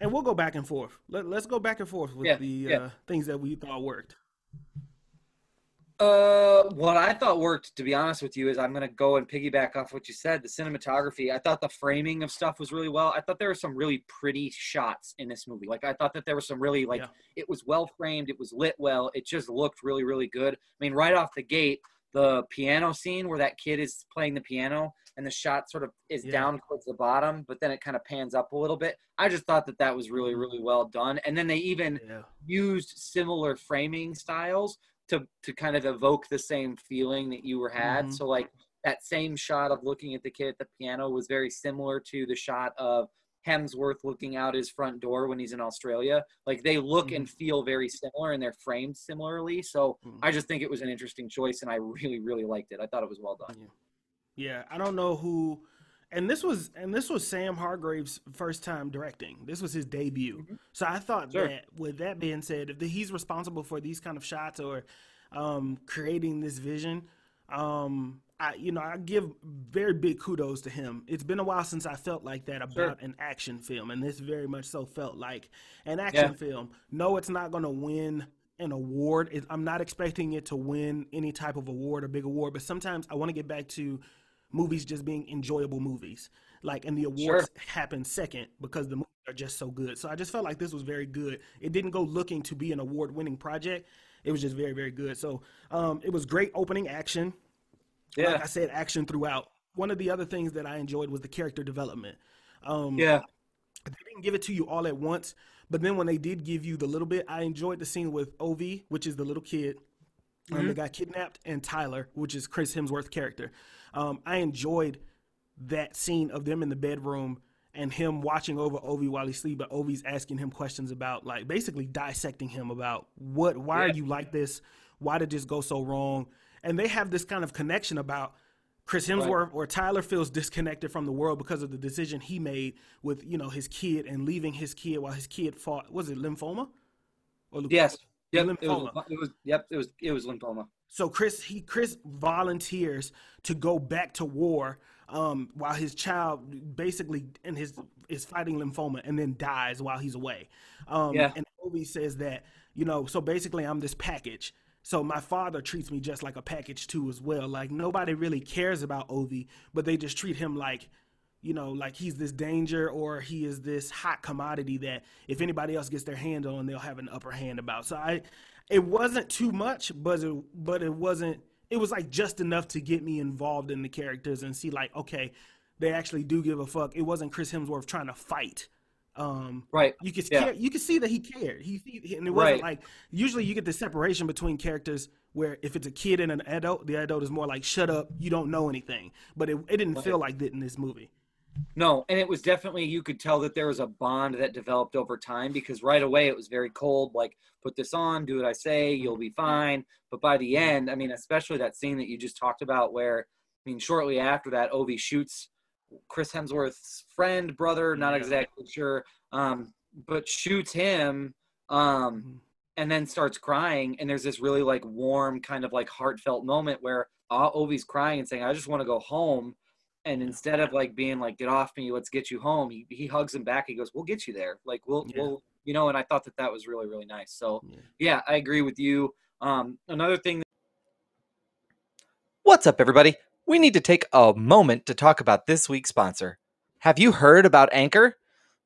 Speaker 2: and we'll go back and forth. Let, us go back and forth with yeah, the yeah. Uh, things that we thought worked.
Speaker 1: Uh, what I thought worked, to be honest with you, is I'm gonna go and piggyback off what you said. The cinematography, I thought the framing of stuff was really well. I thought there were some really pretty shots in this movie. Like I thought that there was some really like yeah. it was well framed, it was lit well, it just looked really really good. I mean, right off the gate, the piano scene where that kid is playing the piano and the shot sort of is yeah. down towards the bottom, but then it kind of pans up a little bit. I just thought that that was really, really well done. And then they even yeah. used similar framing styles to to kind of evoke the same feeling that you were had. Mm-hmm. So like that same shot of looking at the kid at the piano was very similar to the shot of Hemsworth looking out his front door when he's in Australia. Like they look mm-hmm. and feel very similar and they're framed similarly. So mm-hmm. I just think it was an interesting choice and I really, really liked it. I thought it was well done.
Speaker 2: Yeah. yeah. I don't know who and this was and this was Sam Hargrave's first time directing. This was his debut. Mm-hmm. So I thought sure. that with that being said, if he's responsible for these kind of shots or um, creating this vision, um, I, you know, I give very big kudos to him. It's been a while since I felt like that about sure. an action film, and this very much so felt like an action yeah. film. No, it's not going to win an award. It, I'm not expecting it to win any type of award or big award, but sometimes I want to get back to movies just being enjoyable movies. Like, and the awards sure. happen second because the movies are just so good. So I just felt like this was very good. It didn't go looking to be an award winning project. It was just very, very good. So um, it was great opening action. Yeah. Like I said, action throughout. One of the other things that I enjoyed was the character development. Um,
Speaker 1: yeah.
Speaker 2: They didn't give it to you all at once, but then when they did give you the little bit, I enjoyed the scene with Ovi, which is the little kid um, mm-hmm. that got kidnapped, and Tyler, which is Chris Hemsworth's character. Um, I enjoyed that scene of them in the bedroom and him watching over Ovi while he's asleep, but Ovi's asking him questions about like basically dissecting him about what why yeah. are you like this? Why did this go so wrong? And they have this kind of connection about Chris Hemsworth right. or Tyler feels disconnected from the world because of the decision he made with you know his kid and leaving his kid while his kid fought was it lymphoma?
Speaker 1: Or yes. Yep. Lymphoma. It was, it was yep. It was it was lymphoma.
Speaker 2: So Chris he Chris volunteers to go back to war um, while his child basically and his is fighting lymphoma and then dies while he's away. Um, yeah. And Ovi says that you know so basically I'm this package so my father treats me just like a package too as well. Like nobody really cares about Ovi, but they just treat him like, you know, like he's this danger or he is this hot commodity that if anybody else gets their hand on, they'll have an upper hand about. So I, it wasn't too much, but it, but it wasn't it was like just enough to get me involved in the characters and see like okay, they actually do give a fuck. It wasn't Chris Hemsworth trying to fight. Um,
Speaker 1: right.
Speaker 2: You could
Speaker 1: Yeah.
Speaker 2: you could see that he cared. He, he and it wasn't
Speaker 1: Right.
Speaker 2: like usually you get the separation between characters where if it's a kid and an adult, the adult is more like shut up, you don't know anything. But it, it didn't
Speaker 1: Right.
Speaker 2: feel like that in this movie.
Speaker 1: No, and it was definitely you could tell that there was a bond that developed over time because right away it was very cold, like put this on, do what I say, you'll be fine. But by the end, I mean, especially that scene that you just talked about, where I mean, shortly after that, Ovi shoots Chris Hemsworth's friend, brother, not
Speaker 2: Yeah.
Speaker 1: exactly sure, um, but shoots him, um, and then starts crying. And there's this really like warm, kind of like heartfelt moment where uh, Ovi's crying and saying, "I just want to go home." And instead of like being like, "Get off me, let's get you home," he, he hugs him back. He goes, "We'll get you there. Like we'll
Speaker 2: Yeah.
Speaker 1: we'll you know." And I thought that that was really really nice. So
Speaker 2: Yeah.
Speaker 1: yeah, I agree with you. Um, another thing That-
Speaker 3: What's up, everybody? We need to take a moment to talk about this week's sponsor. Have you heard about Anchor?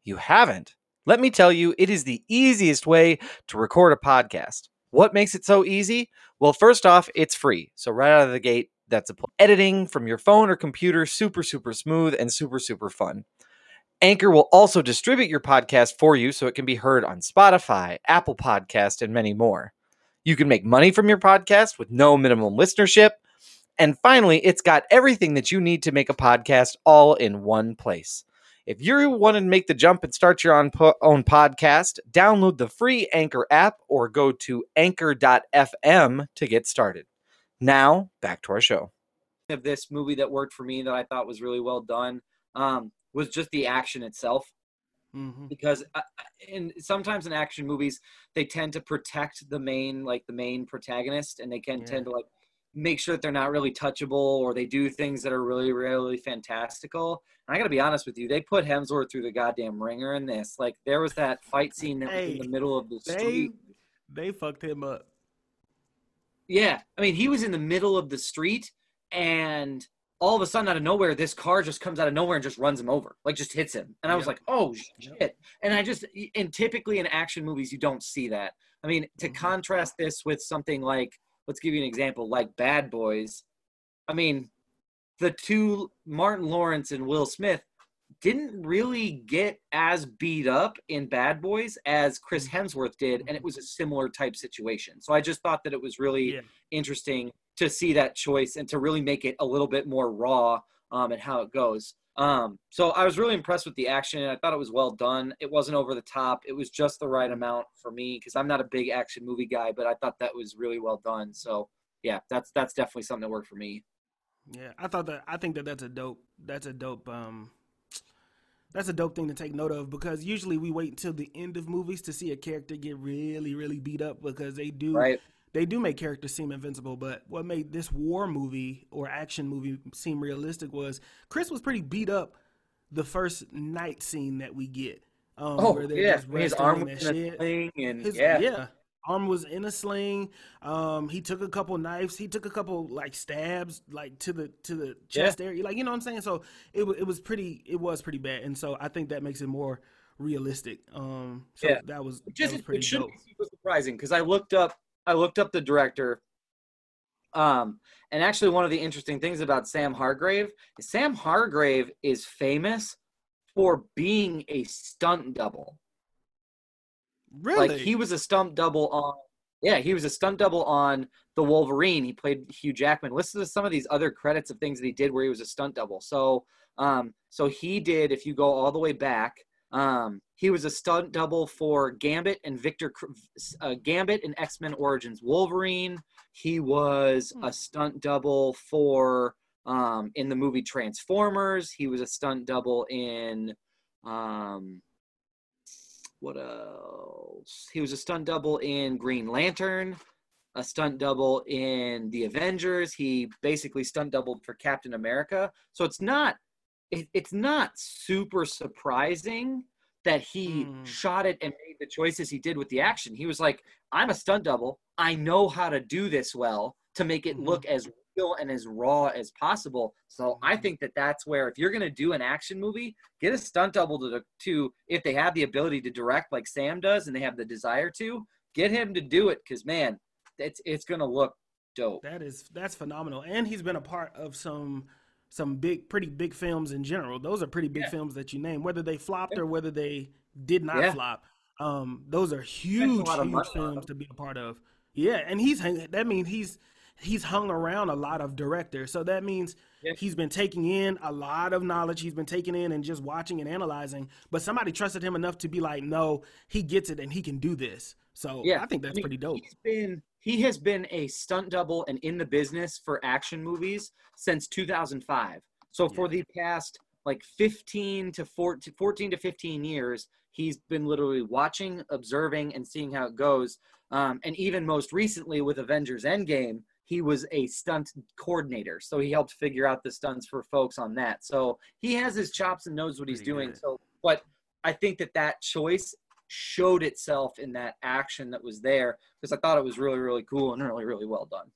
Speaker 3: You haven't. Let me tell you, it is the easiest way to record a podcast. What makes it so easy? Well, first off, it's free. So, right out of the gate, that's a pl- editing from your phone or computer, super, super smooth and super, super fun. Anchor will also distribute your podcast for you so it can be heard on Spotify, Apple Podcast, and many more. You can make money from your podcast with no minimum listenership. And finally, it's got everything that you need to make a podcast all in one place. If you want to make the jump and start your own, po- own podcast, download the free Anchor app or go to anchor.fm to get started. Now, back to our show.
Speaker 1: of this movie that worked for me that I thought was really well done um, was just the action itself.
Speaker 2: Mm-hmm.
Speaker 1: because uh, in sometimes in action movies they tend to protect the main like the main protagonist and they can
Speaker 2: Yeah.
Speaker 1: tend to like make sure that they're not really touchable or they do things that are really really fantastical and i gotta be honest with you they put hemsworth through the goddamn ringer in this like there was that fight scene that was in the middle of the
Speaker 2: They
Speaker 1: street
Speaker 2: they fucked him up.
Speaker 1: yeah i mean he was in the middle of the street and all of a sudden out of nowhere this car just comes out of nowhere and just runs him over like just hits him and i was
Speaker 2: Yep.
Speaker 1: like oh
Speaker 2: Yep.
Speaker 1: shit and i just and typically in action movies you don't see that i mean to
Speaker 2: Mhm.
Speaker 1: contrast this with something like let's give you an example like bad boys i mean the two martin lawrence and will smith didn't really get as beat up in bad boys as chris hemsworth did and it was a similar type situation so i just thought that it was really
Speaker 2: Yeah.
Speaker 1: interesting to see that choice and to really make it a little bit more raw um, and how it goes. Um, so I was really impressed with the action. I thought it was well done. It wasn't over the top. It was just the right amount for me because I'm not a big action movie guy, but I thought that was really well done. So yeah, that's that's definitely something that worked for me.
Speaker 2: Yeah, I thought that. I think that that's a dope. That's a dope. Um, that's a dope thing to take note of because usually we wait until the end of movies to see a character get really, really beat up because they do
Speaker 1: Right?
Speaker 2: They do make characters seem invincible. But what made this war movie or action movie seem realistic was Chris was pretty beat up the first night scene that we get. Um,
Speaker 1: Oh
Speaker 2: where
Speaker 1: yeah,
Speaker 2: just
Speaker 1: his arm was in a sling and
Speaker 2: His,
Speaker 1: yeah,
Speaker 2: yeah. Arm was in a sling. Um, he took a couple knives. He took a couple like stabs, like to the to the chest area. Like you know what I'm saying. So it was it was pretty it was pretty bad, and so I think that makes it more realistic. Um, so
Speaker 1: Yeah.
Speaker 2: that was
Speaker 1: just
Speaker 2: that was pretty
Speaker 1: it shouldn't
Speaker 2: dope.
Speaker 1: be super surprising because I looked up I looked up the director. Um, and actually one of the interesting things about Sam Hargrave is Sam Hargrave is famous for being a stunt double.
Speaker 2: Really,
Speaker 1: Like he was a stunt double on yeah, he was a stunt double on the Wolverine. He played Hugh Jackman. Listen to some of these other credits of things that he did where he was a stunt double. So um so he did if you go all the way back um, he was a stunt double for Gambit and Victor uh, Gambit and X Men Origins Wolverine. He was
Speaker 2: Hmm.
Speaker 1: a stunt double for um, in the movie Transformers. He was a stunt double in um, what else? He was a stunt double in Green Lantern. A stunt double in the Avengers. He basically stunt doubled for Captain America. So it's not it, it's not super surprising that he
Speaker 2: Mm.
Speaker 1: shot it and made the choices he did with the action. He was like, I'm a stunt double. I know how to do this well to make it
Speaker 2: Mhm.
Speaker 1: look as real and as raw as possible. So I
Speaker 2: Mhm.
Speaker 1: think that that's where if you're going to do an action movie, get a stunt double to, to if they have the ability to direct like Sam does and they have the desire to, get him to do it cuz man, it's it's going to look dope.
Speaker 2: That is that's phenomenal, and he's been a part of some some big, pretty big films in general. Those are pretty big
Speaker 1: Yeah.
Speaker 2: films that you name, whether they flopped or whether they did not
Speaker 1: Yeah.
Speaker 2: flop. Um, those are huge, huge films to be a part of. Yeah, and he's that means he's he's hung around a lot of directors. So that means
Speaker 1: Yeah.
Speaker 2: he's been taking in a lot of knowledge. He's been taking in and just watching and analyzing. But somebody trusted him enough to be like, no, he gets it and he can do this. So
Speaker 1: Yeah,
Speaker 2: I think that's
Speaker 1: I mean,
Speaker 2: pretty dope.
Speaker 1: He's been he has been a stunt double and in the business for action movies since 2005. So for the past like 15 to 14, 14 to 15 years, he's been literally watching, observing, and seeing how it goes. Um, and even most recently with Avengers Endgame, he was a stunt coordinator. So he helped figure out the stunts for folks on that. So he has his chops and knows what he's doing. So, but I think that that choice showed itself in that action that was there because I thought it was really, really cool and really, really well done.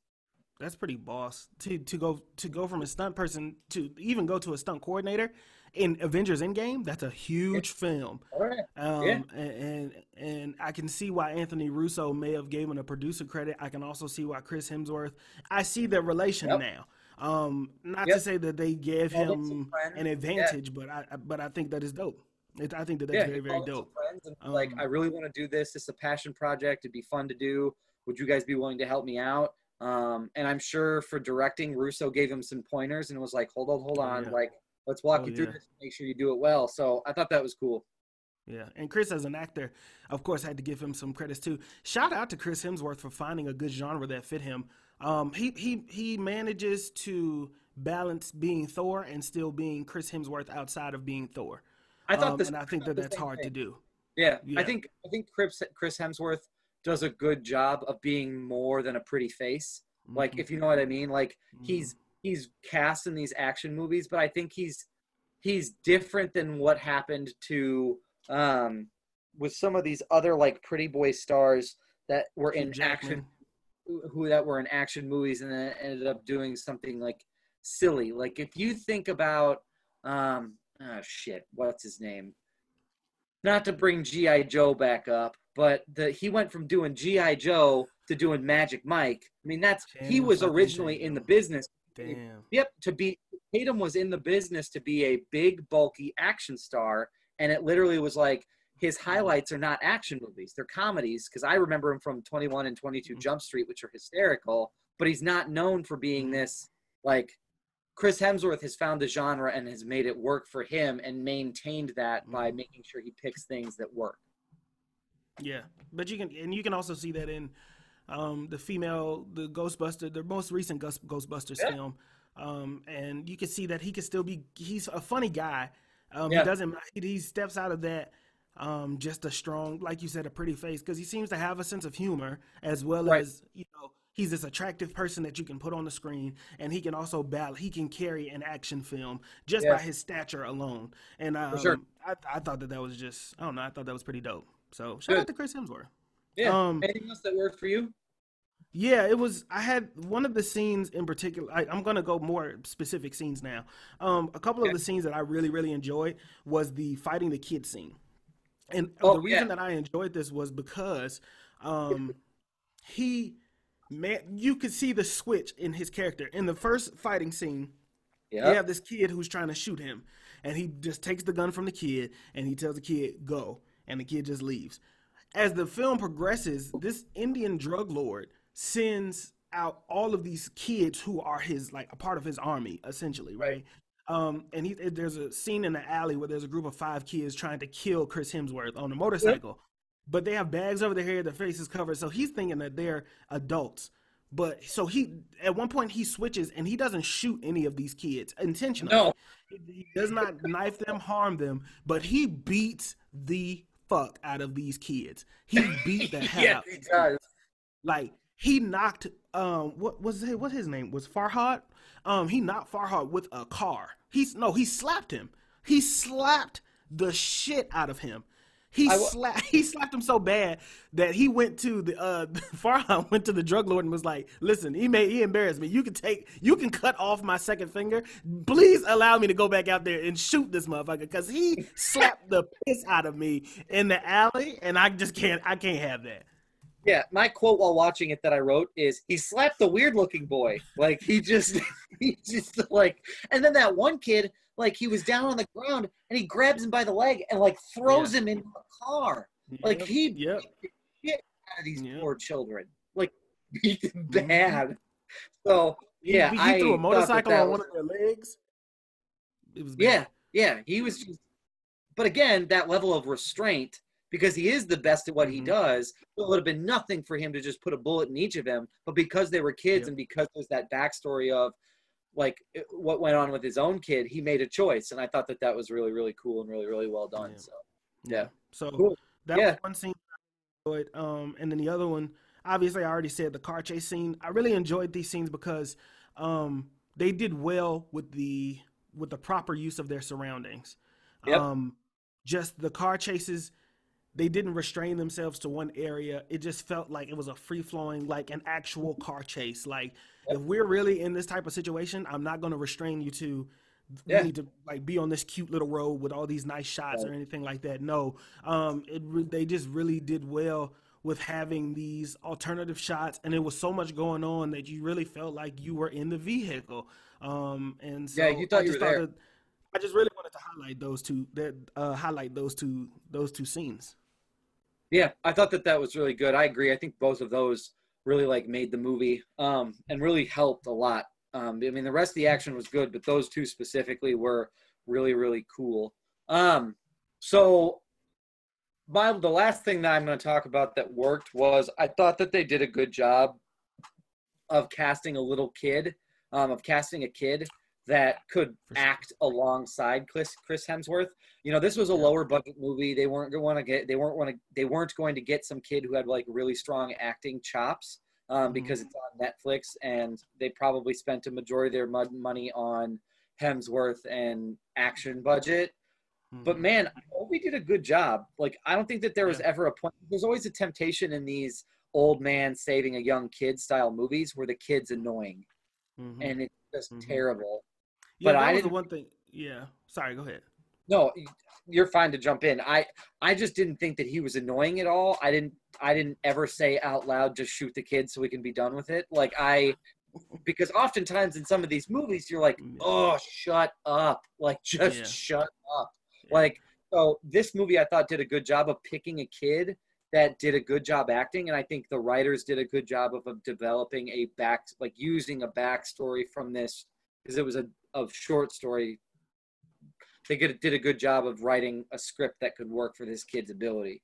Speaker 2: That's pretty boss to to go to go from a stunt person to even go to a stunt coordinator in Avengers Endgame. That's a huge film.
Speaker 1: All right.
Speaker 2: Um,
Speaker 1: Yeah.
Speaker 2: and, and and I can see why Anthony Russo may have given a producer credit. I can also see why Chris Hemsworth. I see the relation
Speaker 1: Yep.
Speaker 2: now. Um, not to say that they gave him an advantage, but I I- but I think that is dope. It, I think that that's
Speaker 1: yeah,
Speaker 2: very very
Speaker 1: called up some
Speaker 2: dope.
Speaker 1: and was like,
Speaker 2: Um,
Speaker 1: I really want to do this. It's a passion project. It'd be fun to do. Would you guys be willing to help me out? Um, and I'm sure for directing, Russo gave him some pointers and was like, hold on, hold
Speaker 2: Oh,
Speaker 1: on.
Speaker 2: yeah.
Speaker 1: Like, let's walk
Speaker 2: Oh,
Speaker 1: you through
Speaker 2: yeah.
Speaker 1: this. Make sure you do it well. So I thought that was cool.
Speaker 2: Yeah, and Chris as an actor, of course, had to give him some credits too. Shout out to Chris Hemsworth for finding a good genre that fit him. Um, he he he manages to balance being Thor and still being Chris Hemsworth outside of being Thor.
Speaker 1: I thought
Speaker 2: Um,
Speaker 1: this,
Speaker 2: and I think that that's hard to do.
Speaker 1: Yeah,
Speaker 2: Yeah.
Speaker 1: I think I think Chris Chris Hemsworth does a good job of being more than a pretty face. Like,
Speaker 2: Mhm.
Speaker 1: if you know what I mean. Like,
Speaker 2: Mhm.
Speaker 1: he's he's cast in these action movies, but I think he's he's different than what happened to um with some of these other like pretty boy stars that were in
Speaker 2: Jackman.
Speaker 1: action who who that were in action movies and then ended up doing something like silly. Like if you think about um oh shit, what's his name? Not to bring G.I. Joe back up, but the he went from doing G.I. Joe to doing Magic Mike. I mean that's he was originally in the business
Speaker 2: Damn.
Speaker 1: Yep, to be Tatum was in the business to be a big, bulky action star, and it literally was like his highlights are not action movies; they're comedies. Because I remember him from Twenty One and Twenty Two
Speaker 2: Mhm.
Speaker 1: Jump Street, which are hysterical. But he's not known for being
Speaker 2: Mhm.
Speaker 1: this like. Chris Hemsworth has found the genre and has made it work for him and maintained that by
Speaker 2: Mhm.
Speaker 1: making sure he picks things that work.
Speaker 2: Yeah, but you can and you can also see that in um, the female, the Ghostbuster, the most recent Ghost, Ghostbusters
Speaker 1: Yeah.
Speaker 2: film, um, and you can see that he can still be. He's a funny guy. Um,
Speaker 1: Yeah.
Speaker 2: He doesn't. He, he steps out of that. Um, just a strong, like you said, a pretty face because he seems to have a sense of humor as well
Speaker 1: Right.
Speaker 2: as you know he's this attractive person that you can put on the screen, and he can also battle. He can carry an action film just
Speaker 1: Yeah.
Speaker 2: by his stature alone. And um,
Speaker 1: sure.
Speaker 2: I, I thought that that was just, I don't know, I thought that was pretty dope. So shout out to Chris Hemsworth.
Speaker 1: Yeah.
Speaker 2: Um,
Speaker 1: Anything else that worked for you?
Speaker 2: Yeah, it was. I had one of the scenes in particular. I, I'm gonna go more specific scenes now. Um, a couple
Speaker 1: Okay.
Speaker 2: of the scenes that I really, really enjoyed was the fighting the kid scene, and
Speaker 1: Oh,
Speaker 2: the reason
Speaker 1: yeah.
Speaker 2: that I enjoyed this was because, um, he, man, you could see the switch in his character in the first fighting scene.
Speaker 1: Yeah.
Speaker 2: You have this kid who's trying to shoot him, and he just takes the gun from the kid and he tells the kid go, and the kid just leaves. As the film progresses, this Indian drug lord sends out all of these kids who are his like a part of his army, essentially, right? Um, and he, there's a scene in the alley where there's a group of five kids trying to kill Chris Hemsworth on a motorcycle, but they have bags over their head, their faces covered, so he's thinking that they're adults. But so he at one point he switches and he doesn't shoot any of these kids intentionally.
Speaker 1: No.
Speaker 2: He, does not knife them, harm them, but he beats the fuck out of these kids. He beat the hell
Speaker 1: yes,
Speaker 2: out.
Speaker 1: he
Speaker 2: of these
Speaker 1: does.
Speaker 2: like he knocked um what was his, what his name was Farhad. Um he knocked Farhad with a car. He's no, he slapped him. He slapped the shit out of him. He
Speaker 1: wa-
Speaker 2: slapped he slapped him so bad that he went to the uh Farhad went to the drug lord and was like, "Listen, he made he embarrassed me. You can take you can cut off my second finger. Please allow me to go back out there and shoot this motherfucker cuz he slapped the piss out of me in the alley and I just can't I can't have that."
Speaker 1: Yeah, my quote while watching it that I wrote is he slapped the weird looking boy. Like he just he just like and then that one kid, like he was down on the ground and he grabs him by the leg and like throws him into a car. Like
Speaker 2: Yep,
Speaker 1: he
Speaker 2: Yep.
Speaker 1: shit out of these
Speaker 2: Yep.
Speaker 1: poor children. Like beat them
Speaker 2: Mhm.
Speaker 1: bad. So Yeah,
Speaker 2: he,
Speaker 1: I
Speaker 2: threw a
Speaker 1: thought that
Speaker 2: motorcycle
Speaker 1: that
Speaker 2: on one of their legs. It was bad.
Speaker 1: yeah, yeah, he was just but again, that level of restraint, because he is the best at what he
Speaker 2: Mhm.
Speaker 1: does, it would have been nothing for him to just put a bullet in each of them. But because they were kids
Speaker 2: Yep.
Speaker 1: and because there's that backstory of like what went on with his own kid, he made a choice, and I thought that that was really, really cool and really, really well done.
Speaker 2: Yeah.
Speaker 1: So Yeah.
Speaker 2: So
Speaker 1: Cool.
Speaker 2: that
Speaker 1: Yeah.
Speaker 2: was one scene I enjoyed. Um, and then the other one, obviously, I already said the car chase scene. I really enjoyed these scenes because um, they did well with the with the proper use of their surroundings.
Speaker 1: Yep.
Speaker 2: Um, just the car chases, they didn't restrain themselves to one area. It just felt like it was a free flowing, like an actual car chase. Like if we're really in this type of situation, I'm not going to restrain you to.
Speaker 1: Yeah.
Speaker 2: Need to like be on this cute little road with all these nice shots or anything like that. No, um, it re- they just really did well with having these alternative shots, and it was so much going on that you really felt like you were in the vehicle. Um, and so
Speaker 1: Yeah, you thought
Speaker 2: I
Speaker 1: you were there.
Speaker 2: that- I just really wanted to highlight those two that uh, highlight those two those two scenes.
Speaker 1: Yeah, I thought that that was really good. I agree. I think both of those really like made the movie um, and really helped a lot. Um, I mean, the rest of the action was good, but those two specifically were really, really cool. Um, so, my the last thing that I'm going to talk about that worked was I thought that they did a good job of casting a little kid, um, of casting a kid that could
Speaker 2: sure.
Speaker 1: act alongside Chris Chris Hemsworth you know this was a
Speaker 2: Yeah.
Speaker 1: lower budget movie they weren't going to get they weren't want to they weren't going to get some kid who had like really strong acting chops um,
Speaker 2: Mhm.
Speaker 1: because it's on netflix and they probably spent a majority of their mud money on hemsworth and action budget but
Speaker 2: Mhm.
Speaker 1: man we did a good job like i don't think that there was
Speaker 2: Yeah.
Speaker 1: ever a point there's always a temptation in these old man saving a young kid style movies where the kid's annoying
Speaker 2: Mhm.
Speaker 1: and it's just
Speaker 2: Mhm.
Speaker 1: terrible
Speaker 2: yeah,
Speaker 1: but
Speaker 2: that
Speaker 1: I
Speaker 2: was the one thing. Yeah, sorry, go ahead.
Speaker 1: no you're fine to jump in i i just didn't think that he was annoying at all i didn't i didn't ever say out loud just shoot the kid so we can be done with it like i because oftentimes in some of these movies you're like
Speaker 2: mm.
Speaker 1: oh shut up like just
Speaker 2: Yeah.
Speaker 1: shut up
Speaker 2: Yeah.
Speaker 1: like so this movie i thought did a good job of picking a kid that did a good job acting and i think the writers did a good job of, of developing a back like using a backstory from this because it was a, a short story they did a good job of writing a script that could work for this kid's ability.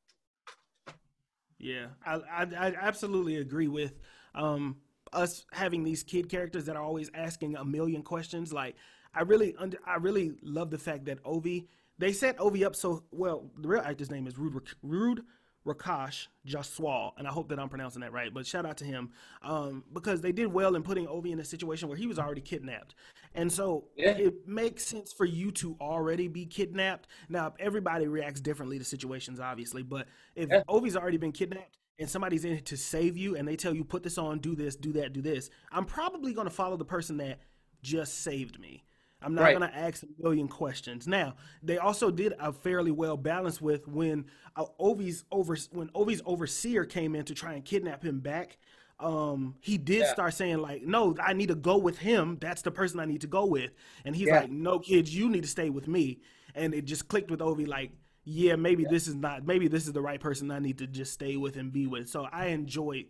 Speaker 2: Yeah, I, I, I absolutely agree with um, us having these kid characters that are always asking a million questions. Like, I really, under, I really love the fact that Ovi. They set Ovi up so well. The real actor's name is Rude Rude Rakash Jaswal, and I hope that I'm pronouncing that right. But shout out to him um, because they did well in putting Ovi in a situation where he was already kidnapped, and so
Speaker 1: Yeah.
Speaker 2: it makes sense for you to already be kidnapped. Now, everybody reacts differently to situations, obviously, but if
Speaker 1: Yeah.
Speaker 2: Ovi's already been kidnapped and somebody's in to save you, and they tell you put this on, do this, do that, do this, I'm probably going to follow the person that just saved me. I'm not
Speaker 1: Right.
Speaker 2: going to ask a million questions. Now, they also did a fairly well balance with when uh, Ovi's over when Ovi's overseer came in to try and kidnap him back. Um, he did
Speaker 1: Yeah.
Speaker 2: start saying like, "No, I need to go with him. That's the person I need to go with." And he's
Speaker 1: Yeah.
Speaker 2: like, "No, kids, you need to stay with me." And it just clicked with Ovi like, "Yeah, maybe this is not. Maybe this is the right person I need to just stay with and be with." So I enjoyed.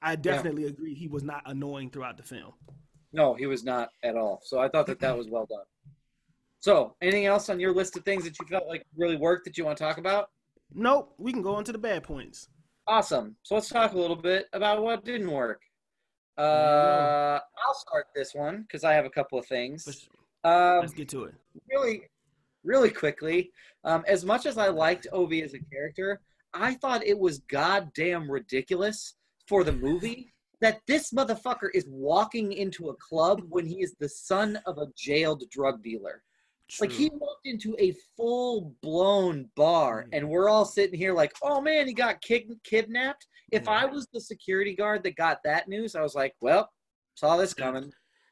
Speaker 2: I definitely agree. He was not annoying throughout the film.
Speaker 1: No, he was not at all. So I thought that that was well done. So, anything else on your list of things that you felt like really worked that you want to talk about?
Speaker 2: Nope, we can go on to the bad points.
Speaker 1: Awesome. So let's talk a little bit about what didn't work. Uh, I'll start this one because I have a couple of things.
Speaker 2: Let's,
Speaker 1: Um,
Speaker 2: let's get to it.
Speaker 1: really, really quickly, um, as much as I liked Ovi as a character, I thought it was goddamn ridiculous for the movie that this motherfucker is walking into a club when he is the son of a jailed drug dealer. Like he walked into a full blown bar,
Speaker 2: Mm.
Speaker 1: and we're all sitting here like, "Oh man, he got kid- kidnapped." If
Speaker 2: Yeah.
Speaker 1: I was the security guard that got that news, I was like, "Well, saw this coming."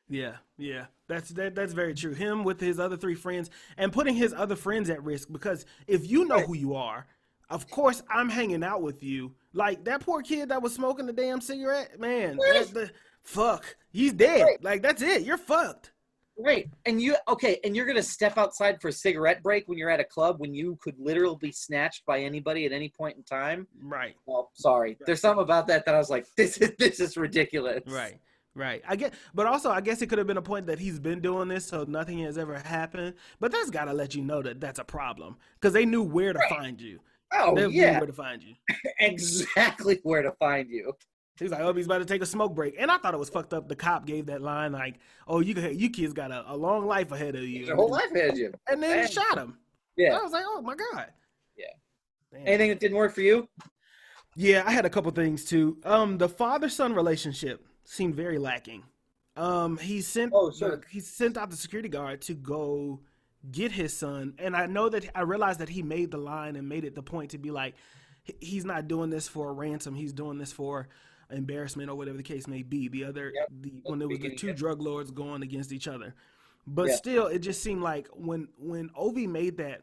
Speaker 2: Yeah, yeah, that's that, that's very true. Him with his other three friends and putting his other friends at risk because if you know
Speaker 1: Right.
Speaker 2: who you are, of course I'm hanging out with you. Like that poor kid that was smoking the damn cigarette, man. That, the, fuck, he's dead.
Speaker 1: Right.
Speaker 2: Like that's it. You're fucked.
Speaker 1: Right. And you okay, and you're gonna step outside for a cigarette break when you're at a club when you could literally be snatched by anybody at any point in time.
Speaker 2: Right.
Speaker 1: Well, sorry. There's something about that that I was like, this is this is ridiculous.
Speaker 2: Right. Right. I get, but also I guess it could have been a point that he's been doing this, so nothing has ever happened. But that's got to let you know that that's a problem because they knew where to
Speaker 1: Right.
Speaker 2: find you.
Speaker 1: Oh
Speaker 2: they knew
Speaker 1: yeah,
Speaker 2: where to find you.
Speaker 1: exactly where to find you.
Speaker 2: He's like, oh, he's about to take a smoke break, and I thought it was fucked up. The cop gave that line like, "Oh, you you kids got a, a long life ahead of you,"
Speaker 1: Your whole life ahead of you.
Speaker 2: and then
Speaker 1: Man.
Speaker 2: shot him.
Speaker 1: Yeah.
Speaker 2: I was like, oh my god.
Speaker 1: Yeah.
Speaker 2: Damn.
Speaker 1: Anything that didn't work for you?
Speaker 2: Yeah, I had a couple things too. Um, the father son relationship seemed very lacking. Um, he sent
Speaker 1: Oh, sure.
Speaker 2: he sent out the security guard to go get his son, and I know that I realized that he made the line and made it the point to be like, he's not doing this for a ransom. He's doing this for embarrassment or whatever the case may be. The other,
Speaker 1: Yep.
Speaker 2: the when there was the two drug lords going against each other, but still, it just seemed like when when Ovi made that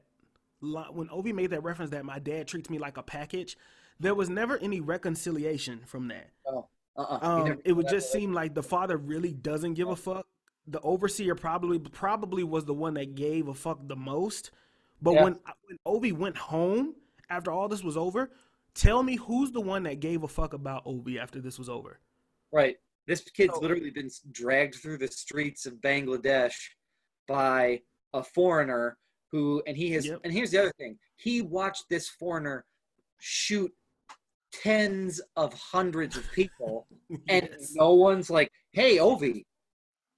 Speaker 2: when Ovi made that reference that my dad treats me like a package, there was never any reconciliation from that.
Speaker 1: Oh, uh-uh.
Speaker 2: Um, it would just seem like the father really doesn't give a fuck. The overseer probably probably was the one that gave a fuck the most. But
Speaker 1: Yeah.
Speaker 2: when when Ovi went home after all this was over, tell me who's the one that gave a fuck about Ovi after this was over?
Speaker 1: Right. This kid's
Speaker 2: So-
Speaker 1: literally been dragged through the streets of Bangladesh by a foreigner who, and he has,
Speaker 2: Yep.
Speaker 1: and here's the other thing he watched this foreigner shoot tens of hundreds of people, and no one's like, hey, Ovi,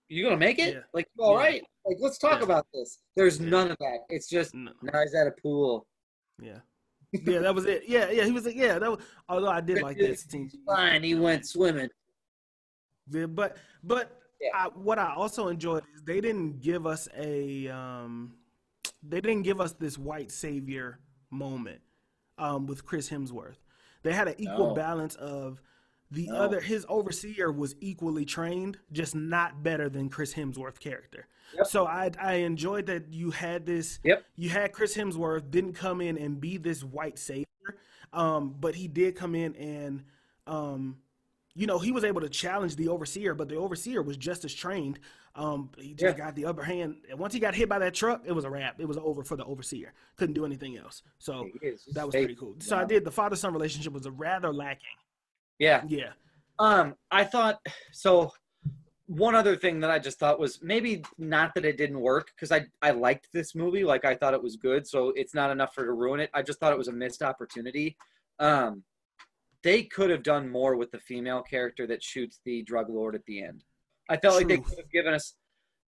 Speaker 1: you gonna make it?
Speaker 2: Yeah.
Speaker 1: Like, all
Speaker 2: Yeah.
Speaker 1: right, like, let's talk
Speaker 2: Yeah.
Speaker 1: about this. There's none of that. It's just,
Speaker 2: No.
Speaker 1: now he's at a pool.
Speaker 2: Yeah. Yeah, that was it. Yeah, yeah, he was like, yeah, that was although I did like that scene.
Speaker 1: Fine, he went swimming.
Speaker 2: Yeah, but but. I, what I also enjoyed is they didn't give us a um, they didn't give us this white savior moment um, with Chris Hemsworth. They had an equal
Speaker 1: No.
Speaker 2: balance of the
Speaker 1: No.
Speaker 2: other his overseer was equally trained, just not better than Chris Hemsworth character.
Speaker 1: Yep.
Speaker 2: So I I enjoyed that you had this
Speaker 1: Yep.
Speaker 2: you had Chris Hemsworth didn't come in and be this white savior, um, but he did come in and, um, you know, he was able to challenge the overseer, but the overseer was just as trained. Um, he just
Speaker 1: Yeah.
Speaker 2: got the upper hand. And once he got hit by that truck, it was a wrap. It was over for the overseer. Couldn't do anything else. So
Speaker 1: He is. He's
Speaker 2: that was
Speaker 1: fake.
Speaker 2: pretty cool. So I did. The father son relationship was rather lacking.
Speaker 1: Yeah.
Speaker 2: Yeah.
Speaker 1: Um, I thought so. One other thing that I just thought was maybe not that it didn't work because I I liked this movie, like I thought it was good, so it's not enough for to ruin it. I just thought it was a missed opportunity. Um, they could have done more with the female character that shoots the drug lord at the end. I felt like they could have given us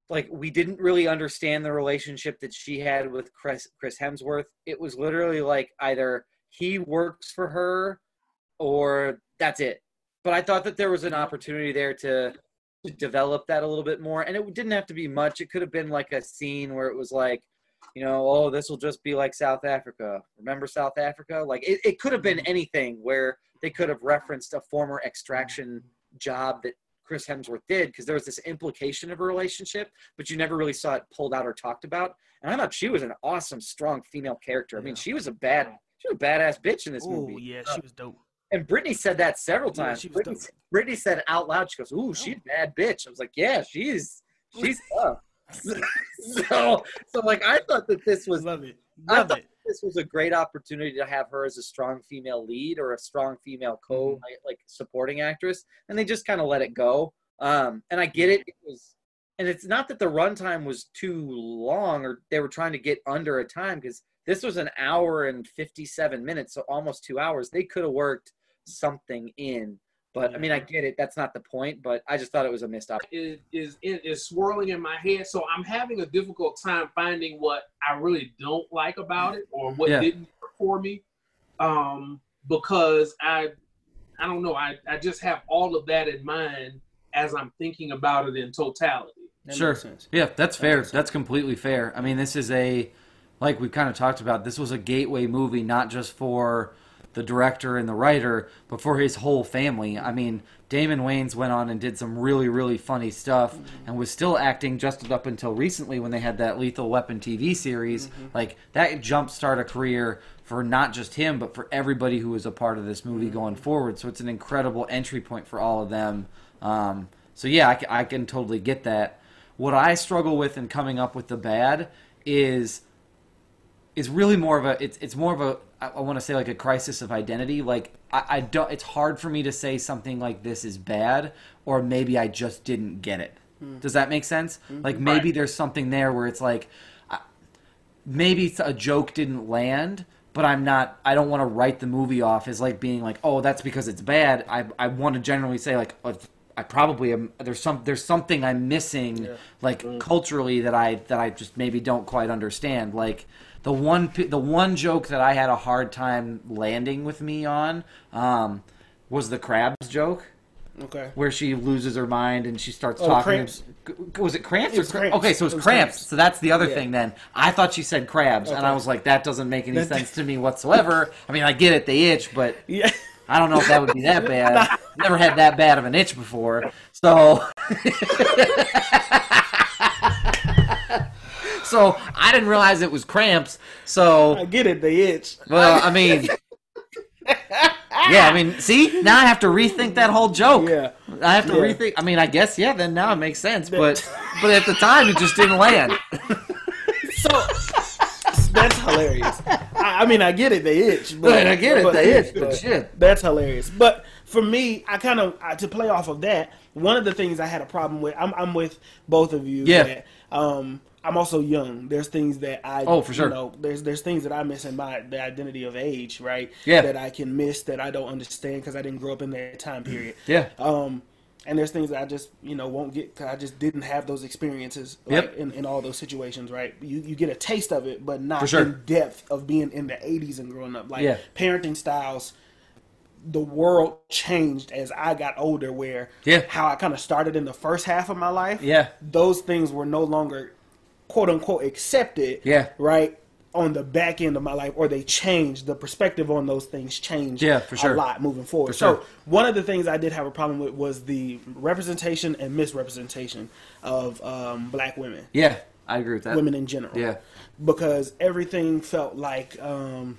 Speaker 1: like we didn't really understand the relationship that she had with Chris Chris Hemsworth. It was literally like either he works for her or that's it. But I thought that there was an opportunity there to, to develop that a little bit more, and it didn't have to be much. It could have been like a scene where it was like, you know, oh, this will just be like South Africa. Remember South Africa? Like it, it could have been mm-hmm. anything where they could have referenced a former extraction job that Chris Hemsworth did because there was this implication of a relationship, but you never really saw it pulled out or talked about. And I thought she was an awesome, strong female character. I mean,
Speaker 2: Yeah.
Speaker 1: she was a bad, she was a badass bitch in this movie.
Speaker 2: Oh
Speaker 1: movie.
Speaker 2: yeah, she uh, was dope.
Speaker 1: And Brittany said that several
Speaker 2: Yeah,
Speaker 1: times.
Speaker 2: she
Speaker 1: Brittany. Brittany said out loud. She goes, "Ooh, she's a bad bitch." I was like, "Yeah, she's she's tough." so, so like, I thought that this was
Speaker 2: Love it.
Speaker 1: I thought
Speaker 2: it.
Speaker 1: this was a great opportunity to have her as a strong female lead or a strong female co
Speaker 2: Mhm.
Speaker 1: like, like supporting actress, and they just kind of let it go. Um, and I get it. It was, and it's not that the runtime was too long or they were trying to get under a time because this was an hour and fifty-seven minutes, so almost two hours. They could have worked something in. But I mean, I get it. That's not the point. But I just thought it was a missed opportunity.
Speaker 4: is is is swirling in my head. So I'm having a difficult time finding what I really don't like about it or what
Speaker 3: Yeah.
Speaker 4: didn't work for me. Um, because I I don't know, I, I just have all of that in mind as I'm thinking about it in totality.
Speaker 2: That
Speaker 3: Sure.
Speaker 2: sense.
Speaker 3: Yeah, that's fair.
Speaker 2: makes sense.
Speaker 3: That's completely fair. I mean, this is a like we kind of talked about. This was a gateway movie, not just for
Speaker 1: the director and the writer, but for his whole family. I mean, Damon Wayans went on and did some really, really funny stuff and was still acting just up until recently when they had that Lethal Weapon TV series. Like, that jumpstart a career for not just him, but for everybody who was a part of this movie going forward. So it's an incredible entry point for all of them. Um, so, yeah, I, I can totally get that. What I struggle with in coming up with the bad is is really more of a it's it's more of a I, I want to say like a crisis of identity. Like I, I don't it's hard for me to say something like this is bad or maybe I just didn't get it. Hmm. Does that make sense? Hmm. Like maybe there's something there where it's like I- maybe it's a joke didn't land, but I'm not I don't want to write the movie off as like being like, "Oh, that's because it's bad." I I want to generally say like oh, I probably am there's some there's something I'm missing like hmm. culturally that I that I just maybe don't quite understand. Like the one the one joke that I had a hard time landing with me on um, was the crabs joke
Speaker 2: Okay.
Speaker 1: where she loses her mind and she starts
Speaker 2: Oh,
Speaker 1: talking.
Speaker 2: cramps.
Speaker 1: Was it cramps?
Speaker 2: It was cramps.
Speaker 1: Okay, so it's
Speaker 2: It was
Speaker 1: cramps.
Speaker 2: cramps.
Speaker 1: So that's the other
Speaker 2: Yeah.
Speaker 1: thing. Then I thought she said crabs, and I was like, that doesn't make any sense to me whatsoever. I mean, I get it, they itch, but
Speaker 2: Yeah.
Speaker 1: I don't know if that would be that bad. Never had that bad of an itch before, so. so I didn't realize it was cramps. So
Speaker 2: I get it. They itch.
Speaker 1: well, I mean, yeah, I mean, see, now I have to rethink that whole joke.
Speaker 2: Yeah.
Speaker 1: I have to
Speaker 2: Yeah.
Speaker 1: rethink. I mean, I guess yeah. Then now it makes sense, but but at the time it just didn't land.
Speaker 2: So that's hilarious. I, I mean, I get it. They itch. But,
Speaker 1: Right, I get it, they itch, but shit.
Speaker 2: That's hilarious. But for me, I kind of uh, to play off of that. One of the things I had a problem with. I'm, I'm with both of you.
Speaker 1: Yeah.
Speaker 2: That, um, I'm also young. There's things that I
Speaker 1: Oh, for sure.
Speaker 2: You know, there's there's things that I miss in my the identity of age, right?
Speaker 1: Yeah.
Speaker 2: That I can miss that I don't understand because I didn't grow up in that time period.
Speaker 1: Yeah.
Speaker 2: Um, and there's things that I just you know won't get because I just didn't have those experiences like,
Speaker 1: Yep.
Speaker 2: in, in all those situations, right? You you get a taste of it, but not
Speaker 1: sure.
Speaker 2: in depth of being in the 80s and growing up. Like
Speaker 1: Yeah.
Speaker 2: parenting styles, the world changed as I got older. Where
Speaker 1: Yeah.
Speaker 2: how I kind of started in the first half of my life,
Speaker 1: Yeah.
Speaker 2: those things were no longer quote unquote accepted.
Speaker 1: Yeah.
Speaker 2: right. On the back end of my life, or they changed the perspective on those things changed.
Speaker 1: Yeah, for sure.
Speaker 2: a lot moving forward.
Speaker 1: For sure.
Speaker 2: So one of the things I did have a problem with was the representation and misrepresentation of um, black women,
Speaker 1: Yeah, I agree with that.
Speaker 2: women in general.
Speaker 1: Yeah.
Speaker 2: because everything felt like um,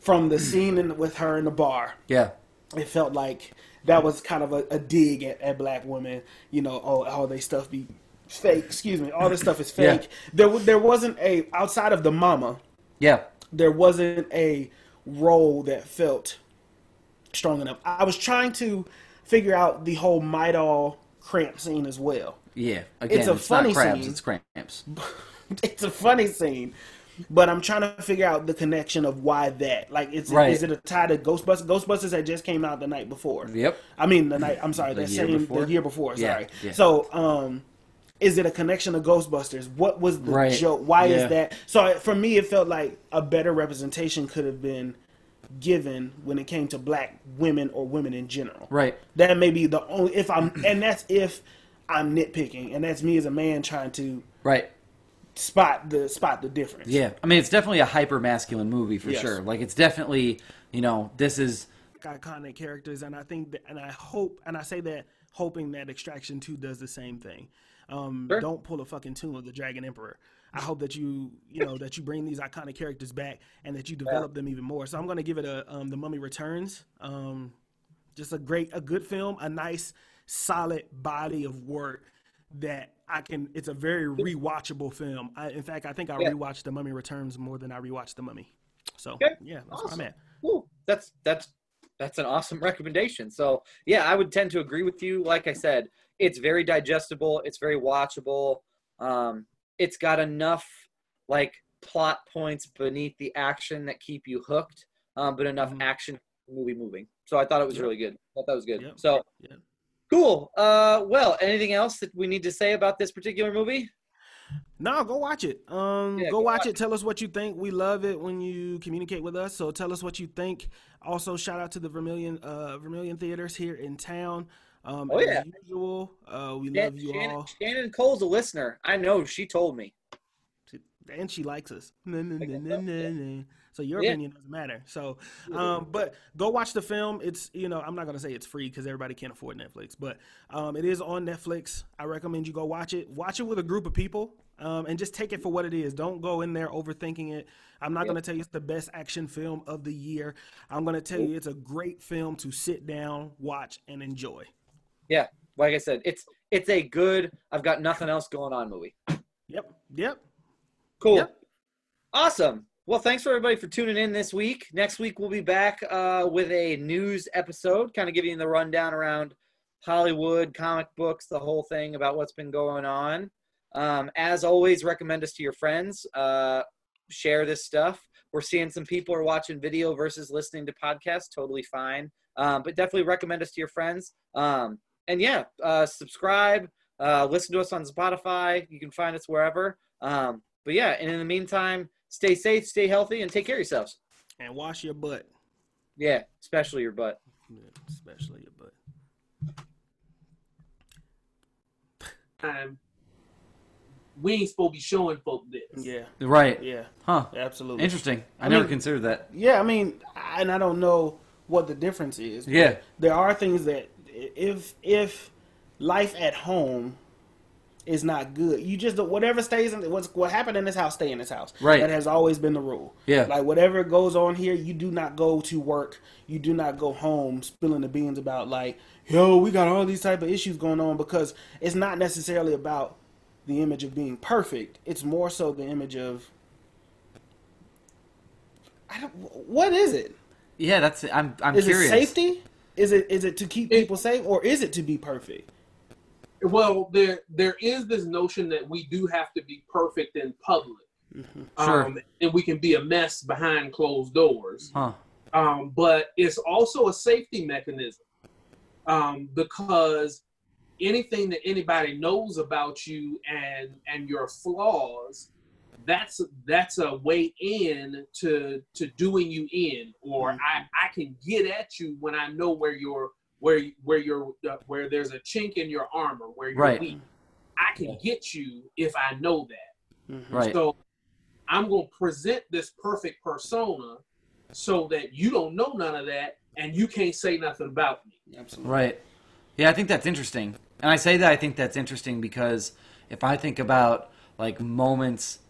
Speaker 2: from the scene in, with her in the bar,
Speaker 1: Yeah.
Speaker 2: it felt like that was kind of a, a dig at, at black women. You know, oh, all they stuff be fake. Excuse me, all this stuff is
Speaker 1: Yeah.
Speaker 2: fake. There, w- there wasn't a outside of the mama.
Speaker 1: Yeah.
Speaker 2: There wasn't a role that felt strong enough. I was trying to figure out the whole Midol cramp scene as well.
Speaker 1: Yeah. Again,
Speaker 2: It's
Speaker 1: it's,
Speaker 2: a funny
Speaker 1: not crabs,
Speaker 2: scene.
Speaker 1: it's cramps.
Speaker 2: it's a funny scene, but I'm trying to figure out the connection of why that. Like, it's
Speaker 1: Right.
Speaker 2: is it a tie to Ghostbusters? Ghostbusters that just came out the night before.
Speaker 1: Yep.
Speaker 2: I mean, the night. I'm sorry,
Speaker 1: The
Speaker 2: the,
Speaker 1: year
Speaker 2: same
Speaker 1: before?
Speaker 2: the year before.
Speaker 1: Yeah,
Speaker 2: Sorry.
Speaker 1: yeah.
Speaker 2: So, um, is it a connection to Ghostbusters? What was the
Speaker 1: Right.
Speaker 2: joke? Why
Speaker 1: Yeah.
Speaker 2: is that? So for me, it felt like a better representation could have been given when it came to black women or women in general.
Speaker 1: Right.
Speaker 2: That may be the only if I'm, and that's if I'm nitpicking, and that's me as a man trying to
Speaker 1: Right.
Speaker 2: spot the spot the difference.
Speaker 1: Yeah. I mean, it's definitely a hyper masculine movie for
Speaker 2: Yes.
Speaker 1: sure. Like, it's definitely, you know, this is.
Speaker 2: iconic characters, and I think that, and I hope, and I say that hoping that Extraction Two does the same thing. Um,
Speaker 1: Sure.
Speaker 2: Don't pull a fucking Tomb of the Dragon Emperor. I hope that you, you know, that you bring these iconic characters back and that you develop them even more. So I'm going to give it a um, The Mummy Returns. Um, just a great, a good film, a nice, solid body of work that I can. It's a very rewatchable film. I, in fact, I think I
Speaker 1: Yeah.
Speaker 2: rewatched The Mummy Returns more than I rewatched The Mummy. So
Speaker 1: Okay.
Speaker 2: yeah, that's
Speaker 1: Awesome.
Speaker 2: where I'm at.
Speaker 1: Ooh, that's that's that's an awesome recommendation. So yeah, I would tend to agree with you. Like I said, it's very digestible. It's very watchable. Um, it's got enough like plot points beneath the action that keep you hooked, um, but enough
Speaker 2: Mhm.
Speaker 1: action to keep the movie moving. So I thought it was
Speaker 2: Yep.
Speaker 1: really good. I thought that was good.
Speaker 2: Yep.
Speaker 1: So
Speaker 2: Yep.
Speaker 1: cool. Uh, well, anything else that we need to say about this particular movie?
Speaker 2: No, go watch it. Um,
Speaker 1: Yeah,
Speaker 2: go,
Speaker 1: go
Speaker 2: watch
Speaker 1: watch
Speaker 2: it. Tell us what you think. We love it when you communicate with us. So tell us what you think. Also, shout out to the Vermillion uh, Vermillion Theaters here in town. Um,
Speaker 1: Oh, yeah.
Speaker 2: usual, uh, we love you
Speaker 1: Shannon,
Speaker 2: all.
Speaker 1: Shannon Cole's a listener. I know. She told me.
Speaker 2: and she likes us. Na, na,
Speaker 1: I guess
Speaker 2: na,
Speaker 1: so,
Speaker 2: na,
Speaker 1: yeah.
Speaker 2: na. So your
Speaker 1: Yeah.
Speaker 2: opinion doesn't matter. So, um, but go watch the film. It's you know I'm not gonna say it's free because everybody can't afford Netflix, but um, it is on Netflix. I recommend you go watch it. Watch it with a group of people. Um, and just take it for what it is. Don't go in there overthinking it. I'm not
Speaker 1: Yep.
Speaker 2: going to tell you it's the best action film of the year. I'm going to tell you it's a great film to sit down, watch, and enjoy.
Speaker 1: Yeah, like I said, it's it's a good. I've got nothing else going on movie.
Speaker 2: Yep. Yep.
Speaker 1: Cool.
Speaker 2: Yep.
Speaker 1: Awesome. Well, thanks for everybody for tuning in this week. Next week we'll be back uh, with a news episode, kind of giving you the rundown around Hollywood, comic books, the whole thing about what's been going on. Um, as always, recommend us to your friends. Uh, share this stuff. We're seeing some people are watching video versus listening to podcasts. Totally fine. Um, but definitely recommend us to your friends. Um, and yeah, uh, subscribe. Uh, listen to us on Spotify. You can find us wherever. Um, but yeah, and in the meantime, stay safe, stay healthy, and take care of yourselves.
Speaker 2: And wash your butt.
Speaker 1: Yeah, especially your butt.
Speaker 2: Yeah, especially your butt.
Speaker 4: time, we ain't supposed to be showing folk this.
Speaker 2: Yeah.
Speaker 3: Right.
Speaker 2: Yeah.
Speaker 3: Huh.
Speaker 2: Absolutely.
Speaker 3: Interesting. I,
Speaker 2: I
Speaker 3: never
Speaker 2: mean-
Speaker 3: considered that.
Speaker 2: Yeah, I mean, I- and I don't know what the difference is.
Speaker 3: Yeah.
Speaker 2: there are things that if if life at home is not good, you just whatever stays in what's what happened in this house, stay in this house.
Speaker 3: Right.
Speaker 2: That has always been the rule.
Speaker 3: Yeah.
Speaker 2: Like whatever goes on here, you do not go to work. You do not go home spilling the beans about like, yo, we got all these type of issues going on because it's not necessarily about the image of being perfect. It's more so the image of. I don't. What is it?
Speaker 3: Yeah, that's. I'm. I'm
Speaker 2: Is
Speaker 3: curious.
Speaker 2: it safety? Is it is it to keep people safe, or is it to be perfect?
Speaker 4: Well, there there is this notion that we do have to be perfect in public,
Speaker 3: Sure.
Speaker 4: um, and we can be a mess behind closed doors.
Speaker 3: Huh.
Speaker 4: um, but it's also a safety mechanism um, because anything that anybody knows about you and and your flaws that's that's a way in to to doing you in or I, I can get at you when I know where you're where where you're uh, where there's a chink in your armor where you're
Speaker 3: Right.
Speaker 4: weak I can get you if I know that
Speaker 2: Mhm.
Speaker 3: Right.
Speaker 4: so I'm going to present this perfect persona so that you don't know none of that and you can't say nothing about me.
Speaker 2: Absolutely.
Speaker 3: Right. Yeah, I think that's interesting. And I say that I think that's interesting because if I think about like moments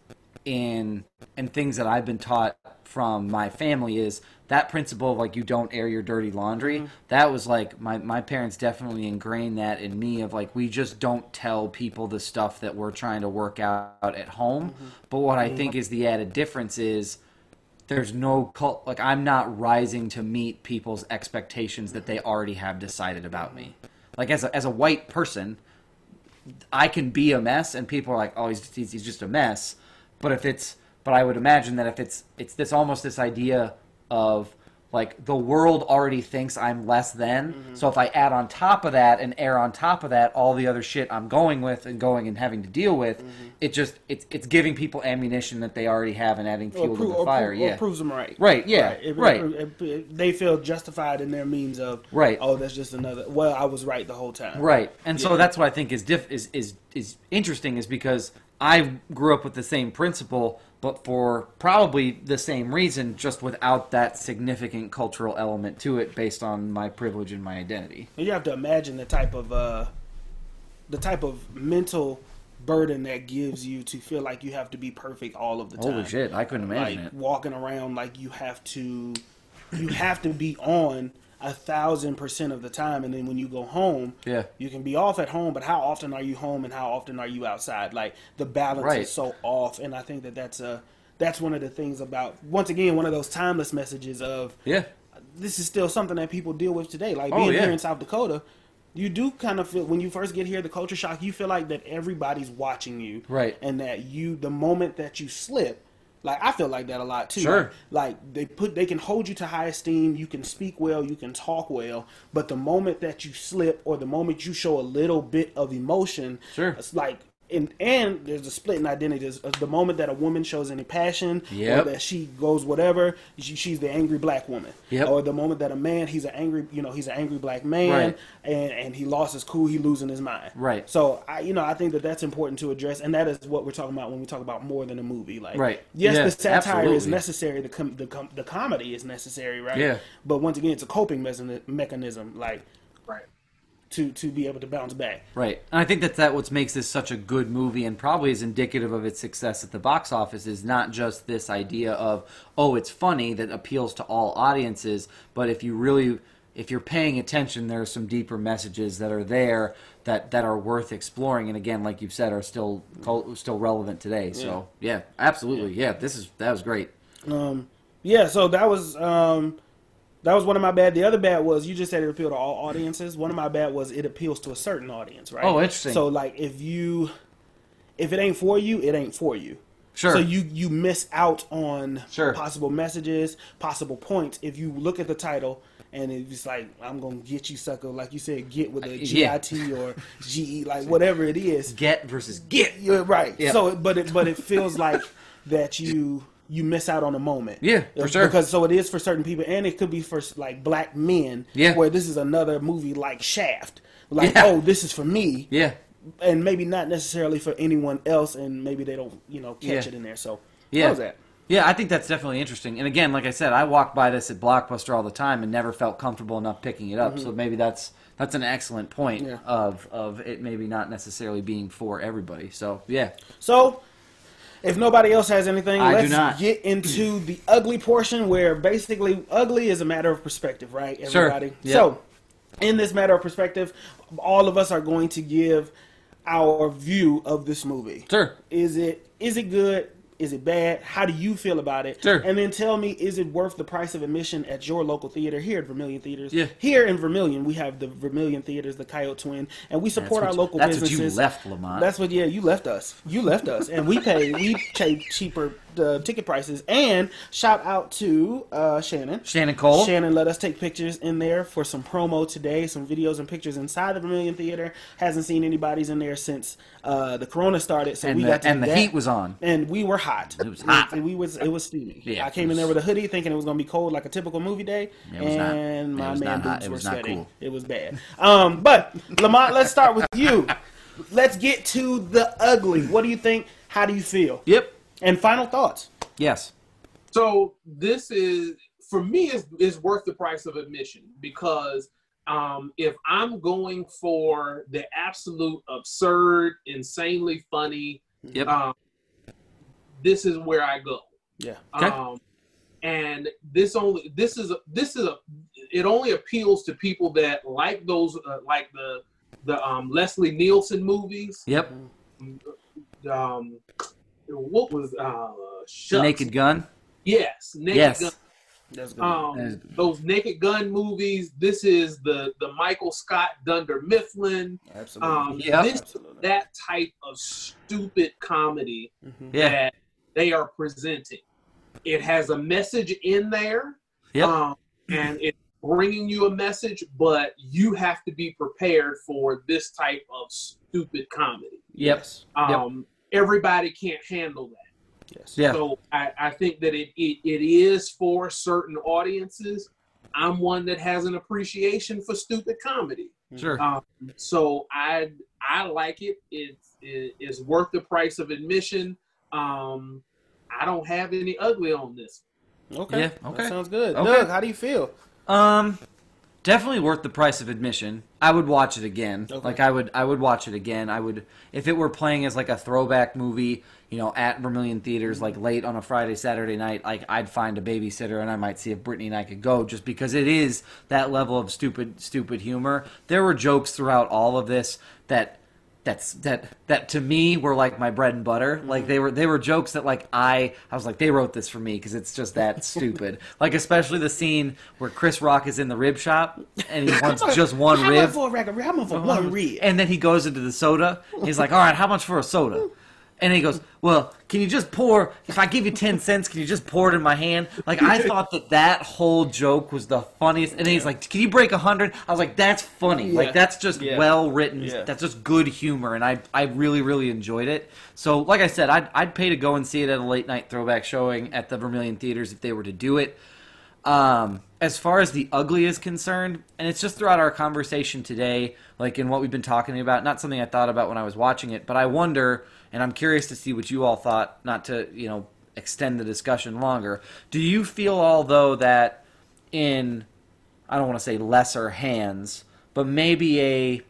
Speaker 3: in and things that I've been taught from my family is that principle of like you don't air your dirty laundry. Mm-hmm. That was like my my parents definitely ingrained that in me of like we just don't tell people the stuff that we're trying to work out at home. Mm-hmm. But what I mm-hmm. think is the added difference is there's no cult like i'm not rising to meet people's expectations that they already have decided about me like as a, as a white person i can be a mess and people are like oh he's, he's, he's just a mess but if it's but i would imagine that if it's it's this almost this idea of like the world already thinks i'm less than mm-hmm. so if i add on top of that and air on top of that all the other shit i'm going with and going and having to deal with mm-hmm. it just it's it's giving people ammunition that they already have and adding fuel
Speaker 2: Or,
Speaker 3: to the fire
Speaker 2: pro-
Speaker 3: yeah
Speaker 2: or proves them right.
Speaker 3: Right, yeah,
Speaker 2: It-
Speaker 3: right.
Speaker 2: it- it- they feel justified in their means of
Speaker 3: Right.
Speaker 2: Oh, that's just another. Well, I was right the whole time.
Speaker 3: Right, and so that's what I think is diff is is is interesting is because I grew up with the same principle, but for probably the same reason, just without that significant cultural element to it, based on my privilege and my identity.
Speaker 2: You have to imagine the type of uh, the type of mental burden that gives you to feel like you have to be perfect all of the time.
Speaker 3: Holy shit, I couldn't imagine
Speaker 2: like
Speaker 3: it.
Speaker 2: walking around like you have to you have to be on a thousand percent of the time and then when you go home
Speaker 3: Yeah.
Speaker 2: you can be off at home but how often are you home and how often are you outside like the balance
Speaker 3: Right.
Speaker 2: is so off and i think that that's a that's one of the things about once again one of those timeless messages of
Speaker 3: Yeah,
Speaker 2: this is still something that people deal with today. Like
Speaker 3: Oh,
Speaker 2: being
Speaker 3: yeah.
Speaker 2: here in South Dakota, you do kind of feel when you first get here, the culture shock. You feel like that everybody's watching you,
Speaker 3: Right.
Speaker 2: And that you, the moment that you slip, like I feel like that a lot too.
Speaker 3: Sure.
Speaker 2: Like, like they put, they can hold you to high esteem. You can speak well, you can talk well, but the moment that you slip or the moment you show a little bit of emotion,
Speaker 3: Sure.
Speaker 2: it's like and and there's a split in identities. Uh, The moment that a woman shows any passion,
Speaker 1: Yep.
Speaker 2: or that she goes whatever, she, she's the angry black woman.
Speaker 1: Yep.
Speaker 2: Or the moment that a man, he's an angry, you know, he's an angry black man,
Speaker 1: Right.
Speaker 2: and and he lost his cool, he losing his mind.
Speaker 1: Right.
Speaker 2: So I, you know, I think that that's important to address, and that is what we're talking about when we talk about more than a movie. Like,
Speaker 1: Right.
Speaker 2: Yes, the satire is
Speaker 1: absolutely.
Speaker 2: necessary. The com- the com- the comedy is necessary, right?
Speaker 1: Yeah.
Speaker 2: But once again, it's a coping mechan- mechanism, like. To to be able to bounce back.
Speaker 1: Right. And I think that that what makes this such a good movie and probably is indicative of its success at the box office is not just this idea of oh it's funny that appeals to all audiences, but if you really if you're paying attention there are some deeper messages that are there that that are worth exploring and again like you've said are still still relevant today. So, yeah, absolutely. Yeah, this is that was great.
Speaker 2: Um, yeah, so that was um, that was one of my bad. The other bad was you just said it appealed to all audiences. One of my bad was it appeals to a certain audience, right?
Speaker 1: Oh, interesting.
Speaker 2: So like if you if it ain't for you, it ain't for you.
Speaker 1: Sure.
Speaker 2: So you you miss out on
Speaker 1: Sure.
Speaker 2: possible messages, possible points if you look at the title and it's like I'm gonna get you sucker, like you said, get with a uh,
Speaker 1: Yeah.
Speaker 2: GIT or GE, like whatever it is.
Speaker 1: Get versus get.
Speaker 2: You're right.
Speaker 1: Yeah.
Speaker 2: So, but it but it feels like that you you miss out on a moment.
Speaker 1: Yeah, for sure.
Speaker 2: Because so it is for certain people, and it could be for like black men.
Speaker 1: Yeah.
Speaker 2: Where this is another movie like Shaft. Like,
Speaker 1: Yeah.
Speaker 2: oh, this is for me,
Speaker 1: Yeah.
Speaker 2: and maybe not necessarily for anyone else, and maybe they don't, you know, catch
Speaker 1: Yeah.
Speaker 2: it in there. So,
Speaker 1: Yeah.
Speaker 2: how was that?
Speaker 1: Yeah, I think that's definitely interesting. And again, like I said, I walk by this at Blockbuster all the time and never felt comfortable enough picking it up. So maybe that's that's an excellent point
Speaker 2: Mm-hmm. Yeah.
Speaker 1: of of it maybe not necessarily being for everybody. So yeah,
Speaker 2: So, if nobody else has anything,
Speaker 1: I
Speaker 2: let's get into hmm. the ugly portion where basically ugly is a matter of perspective, right? Everybody. Sure.
Speaker 1: Yep.
Speaker 2: So, in this matter of perspective, all of us are going to give our view of this movie.
Speaker 1: sure.
Speaker 2: Is it is it good? Is it bad? How do you feel about it?
Speaker 1: Sure.
Speaker 2: And then tell me, is it worth the price of admission at your local theater here at Vermillion Theaters?
Speaker 1: Yeah.
Speaker 2: Here in Vermillion, we have the Vermillion Theaters, the Coyote Twin, and we support our
Speaker 1: what-
Speaker 2: local
Speaker 1: that's what
Speaker 2: businesses.
Speaker 1: you left, Lamont.
Speaker 2: That's what. Yeah, you left us. You left us, and we pay. we pay cheaper uh, ticket prices. And shout out to uh, Shannon.
Speaker 1: Shannon Cole.
Speaker 2: Shannon let us take pictures in there for some promo today, some videos and pictures inside the Vermillion Theater. Hasn't seen anybody's in there since uh, the Corona started, so
Speaker 1: and
Speaker 2: we
Speaker 1: the,
Speaker 2: got to
Speaker 1: and the
Speaker 2: that.
Speaker 1: heat was on.
Speaker 2: and we were hot.
Speaker 1: It was hot.
Speaker 2: and we was it was steamy.
Speaker 1: Yeah,
Speaker 2: I came
Speaker 1: it
Speaker 2: in there with a hoodie, thinking it was gonna be cold like a typical movie day,
Speaker 1: was not.
Speaker 2: and
Speaker 1: It
Speaker 2: my
Speaker 1: was
Speaker 2: man
Speaker 1: not
Speaker 2: boots
Speaker 1: It
Speaker 2: were
Speaker 1: was not
Speaker 2: sweating.
Speaker 1: cool.
Speaker 2: It was bad. Um, but Lamont, let's start with you. Let's get to the ugly. What do you think? How do you feel?
Speaker 1: Yep.
Speaker 2: And final thoughts.
Speaker 1: Yes.
Speaker 4: So this is for me is is worth the price of admission because um, if I'm going for the absolute absurd, insanely funny,
Speaker 1: Yep.
Speaker 4: um, this is where I go.
Speaker 2: Yeah.
Speaker 1: Okay.
Speaker 4: Um, and this only this is a this is a it only appeals to people that like those uh, like the the um, Leslie Nielsen movies.
Speaker 1: Yep.
Speaker 4: Um, what was uh, shucks.
Speaker 1: Naked Gun.
Speaker 4: Yes, Naked
Speaker 1: Yes.
Speaker 4: Gun. Um,
Speaker 1: That is good.
Speaker 4: those Naked Gun movies. This is the the Michael Scott Dunder Mifflin.
Speaker 2: Absolutely.
Speaker 4: Um,
Speaker 1: Yep.
Speaker 4: this
Speaker 2: Absolutely.
Speaker 4: that type of stupid comedy
Speaker 2: Mhm.
Speaker 1: Yeah.
Speaker 4: that they are presenting. It has a message in there,
Speaker 1: Yep.
Speaker 4: um, and it's bringing you a message, but you have to be prepared for this type of stupid comedy.
Speaker 2: Yes.
Speaker 4: Um, Everybody can't handle that.
Speaker 2: Yes.
Speaker 1: Yeah.
Speaker 4: So I, I think that it, it, it is for certain audiences. I'm one that has an appreciation for stupid comedy.
Speaker 1: Sure.
Speaker 4: Um, so I I like it. It's it is worth the price of admission. Um, I don't have any ugly on this.
Speaker 2: Okay.
Speaker 1: Yeah,
Speaker 2: That
Speaker 1: okay.
Speaker 2: sounds good.
Speaker 1: Okay.
Speaker 2: Doug, how do you feel?
Speaker 1: Um, definitely worth the price of admission. I would watch it again.
Speaker 2: Okay.
Speaker 1: Like I would, I would watch it again. I would, if it were playing as like a throwback movie, you know, at Vermillion theaters, like late on a Friday, Saturday night. Like I'd find a babysitter and I might see if Brittany and I could go, just because it is that level of stupid, stupid humor. There were jokes throughout all of this that. That's that that to me were like my bread and butter. Mm-hmm. Like they were they were jokes that like I I was like they wrote this for me because it's just that stupid. Like especially the scene where Chris Rock is in the rib shop and he wants just one
Speaker 2: how
Speaker 1: rib.
Speaker 2: much for a rib? How much for one rib?
Speaker 1: And then he goes into the soda. He's like, "All right, how much for a soda?" And he goes, "Well, can you just pour? If I give you ten cents, can you just pour it in my hand?" Like I thought that that whole joke was the funniest. And then he's like, "Can you break a hundred? I was like, "That's funny.
Speaker 2: Yeah.
Speaker 1: Like that's just
Speaker 2: Yeah.
Speaker 1: well written.
Speaker 2: Yeah.
Speaker 1: That's just good humor." And I I really really enjoyed it. So like I said, I'd I'd pay to go and see it at a late night throwback showing at the Vermillion Theaters if they were to do it. Um, as far as the ugly is concerned, and it's just throughout our conversation today, like in what we've been talking about, not something I thought about when I was watching it, but I wonder, and I'm curious to see what you all thought, not to, you know, extend the discussion longer. Do you feel, although, that in, I don't want to say lesser hands, but maybe a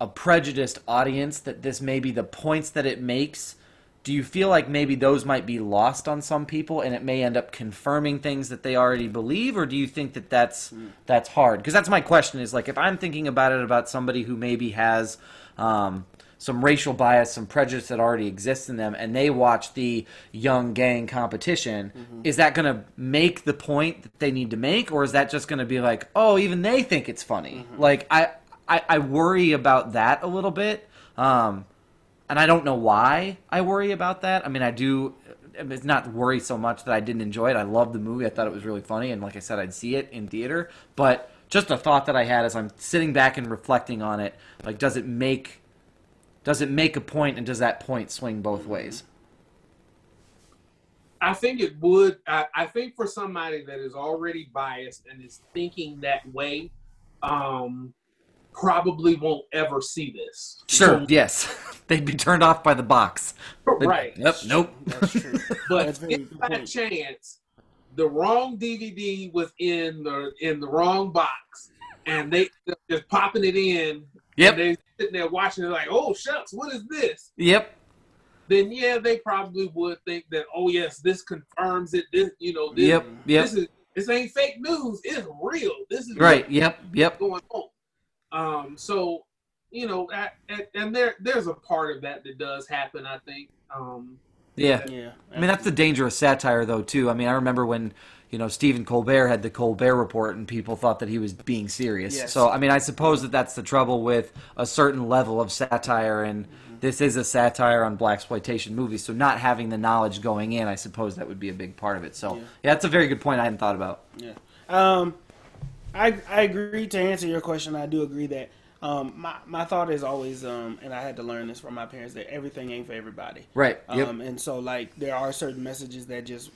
Speaker 1: a prejudiced audience that this may be the points that it makes do you feel like maybe those might be lost on some people and it may end up confirming things that they already believe? Or do you think that that's that's hard? Because that's my question is like if i'm thinking about it about somebody who maybe has um, some racial bias some prejudice that already exists in them and they watch the young gang competition is that going to make the point that they need to make? Or is that just going to be like oh even they think it's funny? Like I, I i worry about that a little bit. Um, and I don't know why I worry about that. I mean, I do. It's not worry so much that I didn't enjoy it. I loved the movie. I thought it was really funny, and like I said, I'd see it in theater. But just a thought that I had as I'm sitting back and reflecting on it, like, does it make does it make a point, and does that point swing both ways?
Speaker 4: I think it would. I, I think for somebody that is already biased and is thinking that way, um, probably won't ever see this.
Speaker 1: Sure. Yes, they'd be turned off by the box. They'd
Speaker 4: right.
Speaker 1: Yep. Nope.
Speaker 2: That's true.
Speaker 4: But
Speaker 2: That's
Speaker 4: if by
Speaker 2: point.
Speaker 4: chance the wrong DVD was in the in the wrong box, and they just popping it in,
Speaker 1: Yep.
Speaker 4: and they sitting there watching it like, oh shucks, what is this?
Speaker 1: Yep.
Speaker 4: Then yeah, they probably would think that, oh yes, this confirms it. This you know, this,
Speaker 1: Yep. Yep.
Speaker 4: this is this ain't fake news. It's real. This is
Speaker 1: Right. Yep. Yep.
Speaker 4: going on. Um, so you know, at, at, and there there's a part of that that does happen. I think. Um,
Speaker 1: Yeah.
Speaker 2: Yeah.
Speaker 1: I mean, that's the danger of satire, though, too. I mean, I remember when, you know, Stephen Colbert had the Colbert Report and people thought that he was being serious.
Speaker 2: Yes.
Speaker 1: So, I mean, I suppose that that's the trouble with a certain level of satire, and this is a satire on black exploitation movies. So, not having the knowledge going in, I suppose that would be a big part of it. So, yeah,
Speaker 2: Yeah.
Speaker 1: that's a very good point I hadn't thought about.
Speaker 2: Yeah. Um, I I agree to answer your question. I do agree that um my my thought is always um and I had to learn this from my parents that everything ain't for everybody.
Speaker 1: Right. Yep.
Speaker 2: Um, and so like there are certain messages that just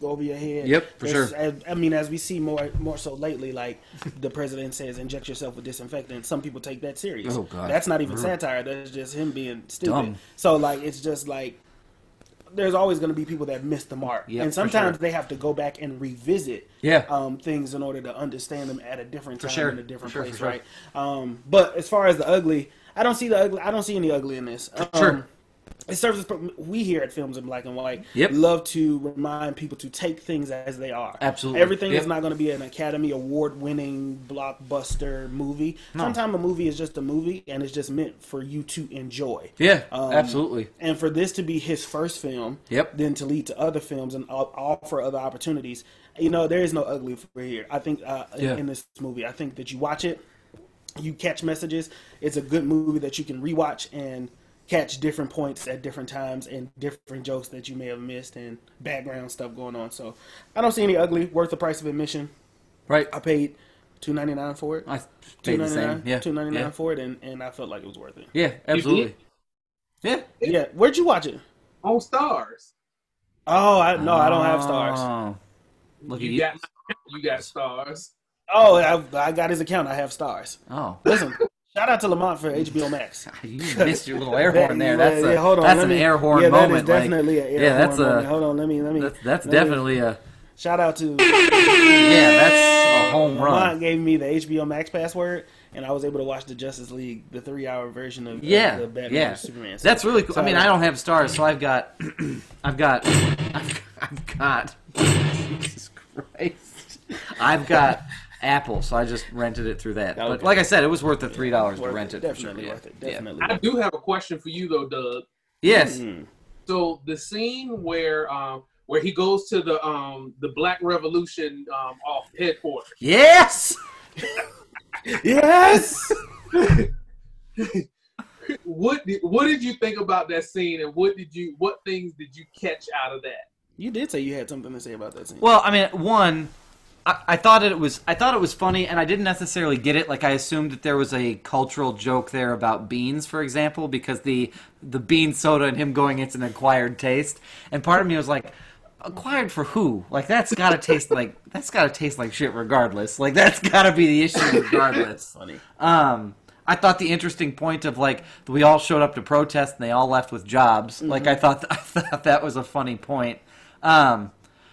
Speaker 2: go over your head.
Speaker 1: Yep, for
Speaker 2: There's-
Speaker 1: sure.
Speaker 2: I, I mean, as we see more more so lately, like the president says, inject yourself with disinfectant. Some people take that serious.
Speaker 1: Oh, God.
Speaker 2: That's not even satire. That's just him being stupid.
Speaker 1: Dumb.
Speaker 2: So like it's just like there's always going to be people that miss the mark,
Speaker 1: Yep,
Speaker 2: and sometimes
Speaker 1: sure.
Speaker 2: they have to go back and revisit
Speaker 1: Yeah.
Speaker 2: um, things in order to understand them at a different time
Speaker 1: sure.
Speaker 2: in a different
Speaker 1: For
Speaker 2: place,
Speaker 1: sure.
Speaker 2: right? Um, but as far as the ugly, I don't see the ugly. I don't see any ugly in this. Um,
Speaker 1: Sure.
Speaker 2: It serves as we here at Films in Black and White
Speaker 1: Yep.
Speaker 2: love to remind people to take things as they are.
Speaker 1: Absolutely.
Speaker 2: everything
Speaker 1: Yep.
Speaker 2: is not going to be an Academy Award winning blockbuster movie.
Speaker 1: No.
Speaker 2: Sometimes a movie is just a movie and it's just meant for you to enjoy.
Speaker 1: Yeah.
Speaker 2: Um,
Speaker 1: absolutely.
Speaker 2: And for this to be his first film,
Speaker 1: Yep.
Speaker 2: then to lead to other films and offer other opportunities, you know, there is no ugly for here. I think uh,
Speaker 1: Yeah.
Speaker 2: in this movie, I think that you watch it, you catch messages. It's a good movie that you can rewatch and catch different points at different times and different jokes that you may have missed and background stuff going on. So I don't see any ugly. Worth the price of admission.
Speaker 1: Right.
Speaker 2: I paid two ninety nine for it.
Speaker 1: I paid the same. Yeah.
Speaker 2: Two ninety nine
Speaker 1: yeah.
Speaker 2: for it, and, and I felt like it was worth it.
Speaker 1: Yeah, absolutely. Yeah.
Speaker 2: Yeah. Where'd you watch it?
Speaker 4: on Starz.
Speaker 2: Oh, I no, I don't have Starz.
Speaker 1: Oh. Look
Speaker 4: you
Speaker 1: at you.
Speaker 4: got you got Starz.
Speaker 2: Oh, I, I got his account. I have Starz.
Speaker 1: Oh.
Speaker 2: Listen, shout out to Lamont for HBO Max.
Speaker 1: You missed your little air horn there. That's
Speaker 2: yeah,
Speaker 1: a,
Speaker 2: yeah, hold on,
Speaker 1: that's an
Speaker 2: me-
Speaker 1: air horn
Speaker 2: yeah,
Speaker 1: moment.
Speaker 2: That is
Speaker 1: like-
Speaker 2: an air
Speaker 1: yeah, that's
Speaker 2: horn
Speaker 1: a-
Speaker 2: moment. Hold on, let me let me.
Speaker 1: that's that's
Speaker 2: let me-
Speaker 1: definitely a
Speaker 2: shout out to
Speaker 1: yeah. That's a home
Speaker 2: Lamont
Speaker 1: run.
Speaker 2: Lamont gave me the HBO Max password, and I was able to watch the Justice League, the three-hour version of,
Speaker 1: Yeah,
Speaker 2: the Batman
Speaker 1: yeah.
Speaker 2: Superman. So-
Speaker 1: That's really cool. I
Speaker 2: so-
Speaker 1: mean, I don't have Starz, so I've got, I've got, I've, I've got. Jesus Christ! I've got Apple, so I just rented it through that. But
Speaker 2: Okay.
Speaker 1: like I said, it was worth the three dollars to rent it. for sure.
Speaker 2: Definitely
Speaker 1: Yeah.
Speaker 2: worth it.
Speaker 1: Yeah.
Speaker 2: Definitely.
Speaker 4: I do have a question for you though, Doug.
Speaker 1: Yes.
Speaker 2: Mm.
Speaker 4: So the scene where um where he goes to the um the Black Revolution um off headquarters.
Speaker 1: Yes.
Speaker 2: Yes.
Speaker 4: what did, what did you think about that scene, and what did you what things did you catch out of that?
Speaker 2: You did say you had something to say about that scene.
Speaker 1: Well, I mean, one, I, I thought it was I thought it was funny, and I didn't necessarily get it. Like I assumed that there was a cultural joke there about beans, for example, because the the bean soda and him going it's an acquired taste, and part of me was like. Acquired for who? Like that's gotta taste like that's gotta taste like shit regardless. Like that's gotta be the issue regardless.
Speaker 2: funny.
Speaker 1: Um, I thought the interesting point of like we all showed up to protest and they all left with jobs. Like I thought, I thought that was a funny point. Um,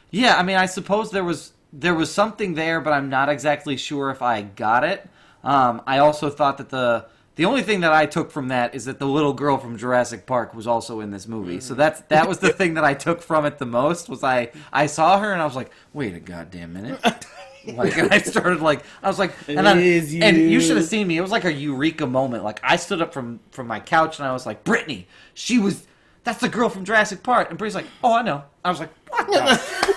Speaker 1: yeah, I mean, I suppose there was there was something there, but I'm not exactly sure if I got it. Um, I also thought that the the only thing that I took from that is that the little girl from Jurassic Park was also in this movie. So that's that was the thing that I took from it the most. Was I I saw her and I was like, wait a goddamn minute. Like and I started like I was like, and, I,
Speaker 2: is
Speaker 1: and you
Speaker 2: you.
Speaker 1: should have seen me. It was like a eureka moment. Like I stood up from from my couch and I was like, Brittany, she was. That's the girl from Jurassic Park. And Brittany's like, oh, I know. I was like, what?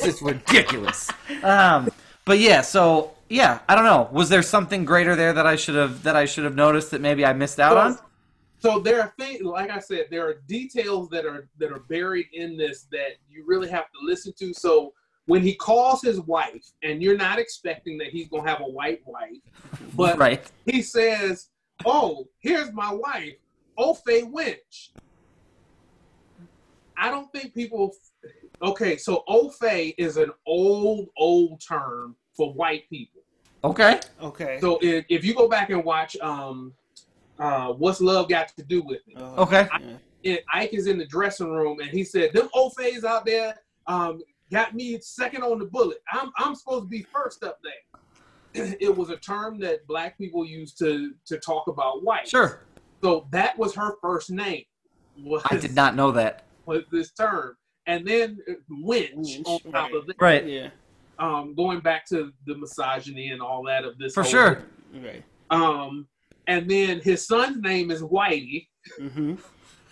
Speaker 1: This is ridiculous. Um, but yeah, so yeah, I don't know. Was there something greater there that I should have that I should have noticed that maybe I missed out on?
Speaker 4: So there are things, like I said, there are details that are that are buried in this that you really have to listen to. So when he calls his wife, and you're not expecting that he's gonna have a white wife, but
Speaker 1: right.
Speaker 4: he says, "Oh, here's my wife, Ofay Winch." I don't think people. Okay, so Ofay is an old, old term for white people.
Speaker 1: Okay.
Speaker 2: Okay.
Speaker 4: So if, if you go back and watch, um, uh, what's love got to do with it?
Speaker 2: Uh,
Speaker 1: Okay.
Speaker 2: yeah.
Speaker 4: and Ike is in the dressing room, and he said, "Them Ofays out there um, got me second on the bullet. I'm I'm supposed to be first up there." It was a term that black people used to to talk about white.
Speaker 1: Sure.
Speaker 4: So that was her first name. Was,
Speaker 1: I did not know that.
Speaker 4: was this term, and then uh, winch,
Speaker 2: Winch,
Speaker 4: on top
Speaker 2: right.
Speaker 4: of that.
Speaker 1: Right.
Speaker 2: Yeah.
Speaker 4: Um, going back to the misogyny and all that of this.
Speaker 1: For
Speaker 4: whole-
Speaker 1: sure.
Speaker 2: Right.
Speaker 4: Um, and then his son's name is Whitey.
Speaker 2: Mm-hmm.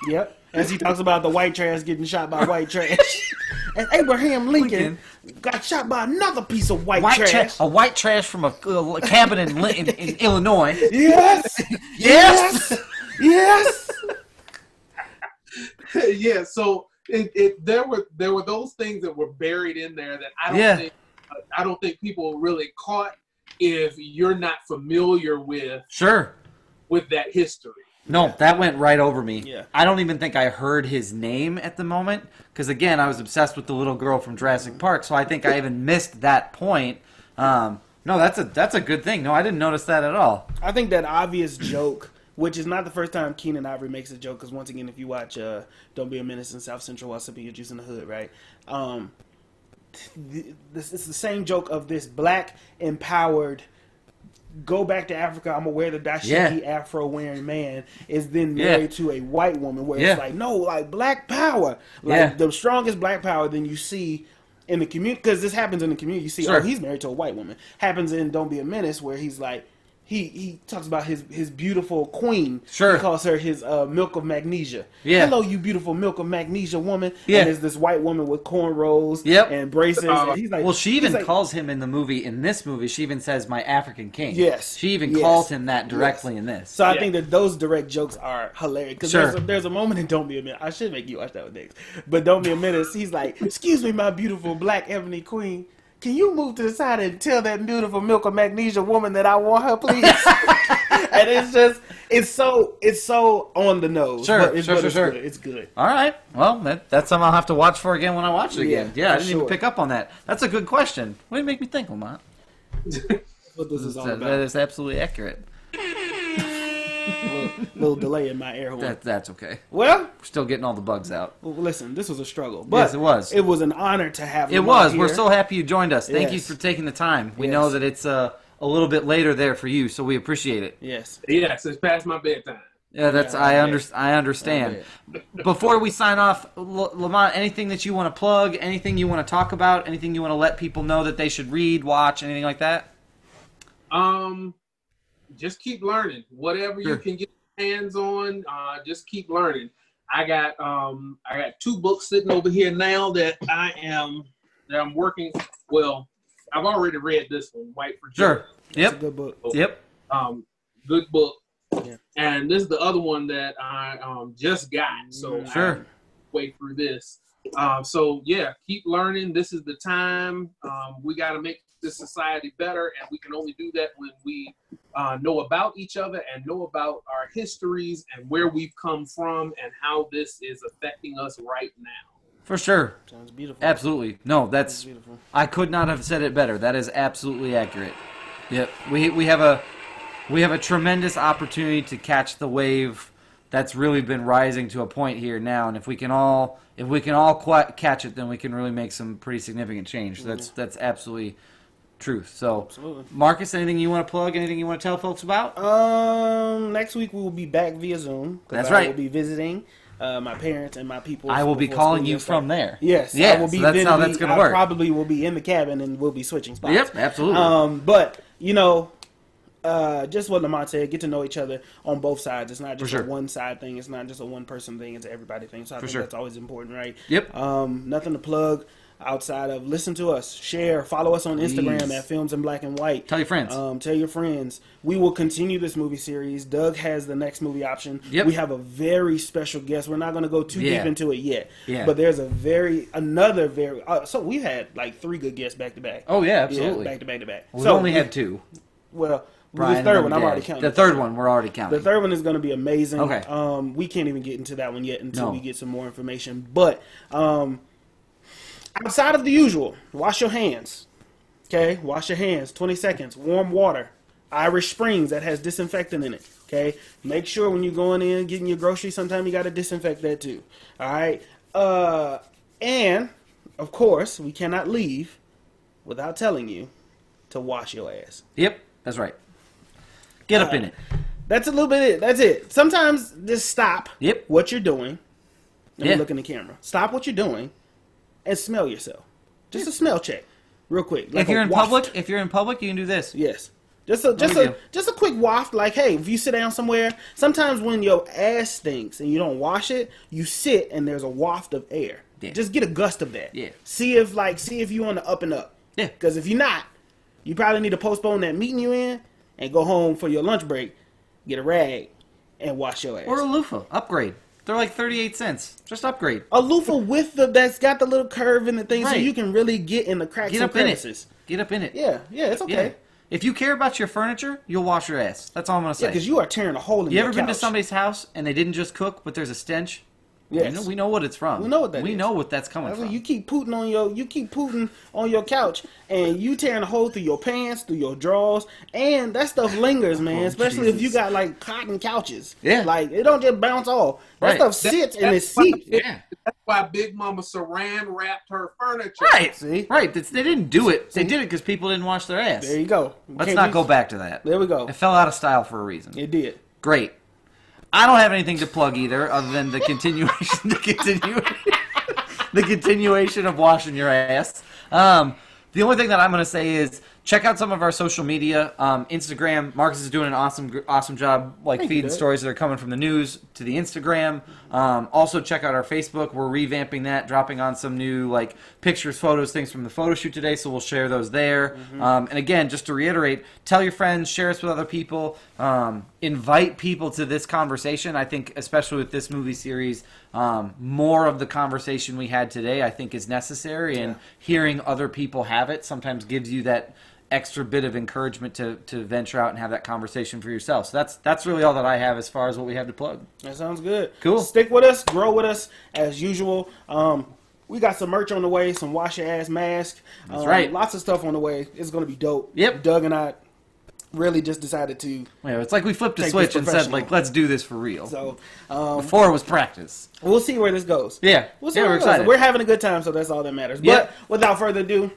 Speaker 2: Yep. As he talks about the white trash getting shot by white trash. and Abraham Lincoln, got shot by another piece of white,
Speaker 1: White
Speaker 2: trash.
Speaker 1: trash. A white trash from a, a cabin in, in, in Illinois.
Speaker 2: Yes.
Speaker 1: Yes.
Speaker 2: Yes.
Speaker 4: yeah, so it, it there were there were those things that were buried in there that I don't
Speaker 1: Yeah.
Speaker 4: think I don't think people really caught if you're not familiar with
Speaker 1: Sure.
Speaker 4: with that history.
Speaker 1: No, that went right over me.
Speaker 2: Yeah.
Speaker 1: I don't even think I heard his name at the moment because again, I was obsessed with the little girl from Jurassic Park, so I think I even missed that point. Um, no, that's a that's a good thing. No, I didn't notice that at all.
Speaker 2: I think that obvious joke, which is not the first time Keenen Ivory makes a joke, because once again, if you watch uh, "Don't Be a Menace" in South Central while sipping your juice in the hood, right? Um, th- this is the same joke of this black empowered. Go back to Africa. I'm wear the dashiki afro wearing man is then
Speaker 1: Yeah.
Speaker 2: married to a white woman. Where
Speaker 1: Yeah.
Speaker 2: it's like no, like black power, like
Speaker 1: Yeah.
Speaker 2: the strongest black power. Then you see in the community because this happens in the community. You see,
Speaker 1: Sure.
Speaker 2: oh, he's married to a white woman. Happens in Don't Be a Menace where he's like, he he talks about his his beautiful queen.
Speaker 1: Sure.
Speaker 2: he calls her his uh, milk of magnesia.
Speaker 1: Yeah.
Speaker 2: hello, you beautiful milk of magnesia woman.
Speaker 1: Yeah.
Speaker 2: and there's this white woman with cornrows.
Speaker 1: Yep.
Speaker 2: and braces.
Speaker 4: Uh,
Speaker 2: and he's like,
Speaker 1: Well, she even
Speaker 2: like-
Speaker 1: calls him in the movie in this movie. She even says my African king.
Speaker 2: Yes.
Speaker 1: She even
Speaker 2: Yes.
Speaker 1: calls him that directly in this.
Speaker 2: So I
Speaker 4: Yeah.
Speaker 2: think that those direct jokes are hilarious because
Speaker 1: Sure.
Speaker 2: there's, a, there's a moment in Don't Be a Menace. I should make you watch that with Diggs, but Don't Be a Menace. He's like, "Excuse me, my beautiful black ebony queen, can you move to the side and tell that beautiful milk of magnesia woman that I want her, please?" and it's just, it's so, it's so on the nose.
Speaker 1: Sure,
Speaker 2: but it's,
Speaker 1: sure, sure,
Speaker 2: it's
Speaker 1: sure.
Speaker 2: Good. It's good.
Speaker 1: All right. Well, that, that's something I'll have to watch for again when I watch it again.
Speaker 2: Yeah,
Speaker 1: Yeah, I didn't even pick up on that. That's a good question. What did you make me think, Lamont?
Speaker 2: What this is all
Speaker 1: That, that
Speaker 2: about.
Speaker 1: is absolutely accurate.
Speaker 2: Little, little delay in my air horn.
Speaker 1: That, that's okay.
Speaker 2: well,
Speaker 1: We're still getting all the bugs out.
Speaker 2: well, listen, this was a struggle, but
Speaker 1: Yes, it was.
Speaker 2: It was an honor to have.
Speaker 1: It
Speaker 2: Lamont
Speaker 1: was. We're so happy you joined us. Thank you for taking the time. We
Speaker 2: Yes.
Speaker 1: know that it's uh, a little bit later there for you, so we appreciate it.
Speaker 2: yes.
Speaker 4: Yes, it's past my bedtime.
Speaker 1: Yeah, that's
Speaker 2: Yeah,
Speaker 1: I
Speaker 2: I
Speaker 1: under, I understand. Before we sign off, L- Lamont, anything that you want to plug, anything you want to talk about, anything you want to let people know that they should read, watch, anything like that?
Speaker 4: Um, just keep learning. Whatever
Speaker 1: Sure.
Speaker 4: you can get hands on, uh, just keep learning. I got um, I got two books sitting over here now that I am that I'm working. Well, I've already read this one, White for
Speaker 1: Sure.
Speaker 2: It's a
Speaker 1: Yep.
Speaker 2: good book.
Speaker 1: Yep.
Speaker 4: Um, good book.
Speaker 2: Yeah.
Speaker 4: And this is the other one that I um, just got. So
Speaker 1: Sure.
Speaker 4: way through this. Um, so yeah, keep learning. This is the time. Um, we got to make this society better, and we can only do that when we uh, know about each other and know about our histories and where we've come from and how this is affecting us right now.
Speaker 1: For sure.
Speaker 2: Sounds beautiful.
Speaker 1: Absolutely. No, that's
Speaker 2: beautiful.
Speaker 1: I could not have said it better. That is absolutely accurate. Yep. We we have a we have a tremendous opportunity to catch the wave that's really been rising to a point here now and if we can all if we can all qu- catch it then we can really make some pretty significant change. That's that's absolutely truth. So
Speaker 2: Absolutely.
Speaker 1: Marcus, anything you want to plug? Anything you want to tell folks about?
Speaker 2: Um, next week we will be back via Zoom.
Speaker 1: That's
Speaker 2: I
Speaker 1: right.
Speaker 2: will be visiting uh, my parents and my people.
Speaker 1: I will be calling you from there.
Speaker 2: Yes,
Speaker 1: Yeah,
Speaker 2: I will
Speaker 1: so
Speaker 2: be.
Speaker 1: that's how that's gonna
Speaker 2: I
Speaker 1: work.
Speaker 2: Probably will be in the cabin and we'll be switching spots.
Speaker 1: Yep, absolutely.
Speaker 2: Um, but you know, uh, just what Lamont said, get to know each other on both sides. It's not just
Speaker 1: sure.
Speaker 2: a one side thing. It's not just a one person thing. It's everybody thing. So I think
Speaker 1: sure.
Speaker 2: that's always important, right?
Speaker 1: Yep.
Speaker 2: Um, nothing to plug outside of listen to us, share, follow us on Instagram
Speaker 1: Please.
Speaker 2: at Films in Black and White.
Speaker 1: Tell your friends.
Speaker 2: Um, tell your friends. We will continue this movie series. Doug has the next movie option.
Speaker 1: Yep.
Speaker 2: We have a very special guest. We're not going to go too
Speaker 1: Yeah.
Speaker 2: deep into it yet.
Speaker 1: Yeah.
Speaker 2: But there's a very another very. Uh, so we had like three good guests back to back.
Speaker 1: oh yeah,
Speaker 2: Yeah,
Speaker 1: absolutely.
Speaker 2: back to back to back.
Speaker 1: we
Speaker 2: so
Speaker 1: only had two.
Speaker 2: well.
Speaker 1: Brian
Speaker 2: the third one, I'm already counting.
Speaker 1: The third one, we're already counting.
Speaker 2: The third one is going to be amazing.
Speaker 1: Okay.
Speaker 2: Um, we can't even get into that one yet until
Speaker 1: No.
Speaker 2: we get some more information. But um, outside of the usual, wash your hands. Okay, wash your hands. Twenty seconds. Warm water. Irish Springs that has disinfectant in it. Okay, make sure when you're going in getting your groceries, sometimes you got to disinfect that too. All right. Uh, and of course, we cannot leave without telling you to wash your ass.
Speaker 1: Yep, that's right. Get up in it.
Speaker 2: That's a little bit it. That's it. Sometimes just stop
Speaker 1: Yep.
Speaker 2: what you're doing. Let
Speaker 1: Yeah.
Speaker 2: me look in the camera. Stop what you're doing and smell yourself. Just a smell check, real quick. like
Speaker 1: if you're in
Speaker 2: waft.
Speaker 1: public, if you're in public, you can do this.
Speaker 2: yes. Just a just a just a quick waft. Like, hey, if you sit down somewhere, sometimes when your ass stinks and you don't wash it, you sit and there's a waft of air.
Speaker 1: Yeah.
Speaker 2: Just get a gust of that.
Speaker 1: Yeah.
Speaker 2: See if like see if you on the up and up.
Speaker 1: Yeah.
Speaker 2: Because if you're not, you probably need to postpone that meeting you in and go home for your lunch break, get a rag, and wash your ass.
Speaker 1: Or a loofah, upgrade. They're like 38 cents. Just upgrade.
Speaker 2: a loofah with the that's got the little curve in the thing, so you can really get in the cracks
Speaker 1: Get
Speaker 2: and
Speaker 1: up in it.
Speaker 2: crevices.
Speaker 1: Get up in it.
Speaker 2: Yeah, yeah, it's
Speaker 1: Yeah.
Speaker 2: okay.
Speaker 1: If you care about your furniture, you'll wash your ass. That's all I'm gonna
Speaker 2: Yeah,
Speaker 1: say.
Speaker 2: because you are tearing a hole in
Speaker 1: you ever been to somebody's house and they didn't just cook, but there's a stench?
Speaker 2: Yes.
Speaker 1: We know, we know what it's from.
Speaker 2: We know what that
Speaker 1: We
Speaker 2: is.
Speaker 1: know what that's coming
Speaker 2: That's
Speaker 1: from.
Speaker 2: you keep putting on your you keep putting on your couch and you tearing a hole through your pants, through your drawers, and that stuff lingers, man.
Speaker 1: Oh,
Speaker 2: Especially if you got like cotton couches.
Speaker 1: Yeah.
Speaker 2: like it don't just bounce off. That
Speaker 1: Right.
Speaker 2: stuff sits and it
Speaker 4: that's why-
Speaker 2: seeps.
Speaker 1: yeah.
Speaker 4: That's why Big Mama Saran wrapped her furniture.
Speaker 1: Right.
Speaker 2: See?
Speaker 1: Right. That's, they didn't do it. They did it because people didn't wash their ass.
Speaker 2: There you go.
Speaker 1: Let's
Speaker 2: Can't
Speaker 1: not go back to that.
Speaker 2: There we go.
Speaker 1: It fell out of style for a reason.
Speaker 2: It did.
Speaker 1: Great. I don't have anything to plug either, other than the continuation, the continue, the continuation of washing your ass. Um, the only thing that I'm going to say is check out some of our social media. Um, Instagram, Marcus is doing an awesome, awesome job, like
Speaker 2: Thank
Speaker 1: feeding stories that are coming from the news to the Instagram. Um, also, check out our Facebook. We're revamping that, dropping on some new like pictures, photos, things from the photo shoot today. So we'll share those there.
Speaker 2: Mm-hmm.
Speaker 1: Um, and again, just to reiterate, tell your friends, share us with other people, um, invite people to this conversation. I think, especially with this movie series, um, more of the conversation we had today, I think, is necessary. And hearing other people have it sometimes gives you that extra bit of encouragement to, to venture out and have that conversation for yourself. So that's that's really all that I have as far as what we have to plug.
Speaker 2: That sounds good.
Speaker 1: Cool.
Speaker 2: Stick with us, grow with us as usual. Um, we got some merch on the way, some wash your ass mask.
Speaker 1: That's
Speaker 2: um,
Speaker 1: right.
Speaker 2: Lots of stuff on the way. It's gonna be dope.
Speaker 1: Yep.
Speaker 2: Doug and I really just decided to.
Speaker 1: Yeah, it's like we flipped a switch and said, like, let's do this for real.
Speaker 2: So um,
Speaker 1: Before it was practice.
Speaker 2: we'll see where this goes.
Speaker 1: Yeah.
Speaker 2: We'll see
Speaker 1: yeah,
Speaker 2: where
Speaker 1: we're
Speaker 2: goes.
Speaker 1: excited.
Speaker 2: We're having a good time, so that's all that matters.
Speaker 1: Yep.
Speaker 2: But without further ado.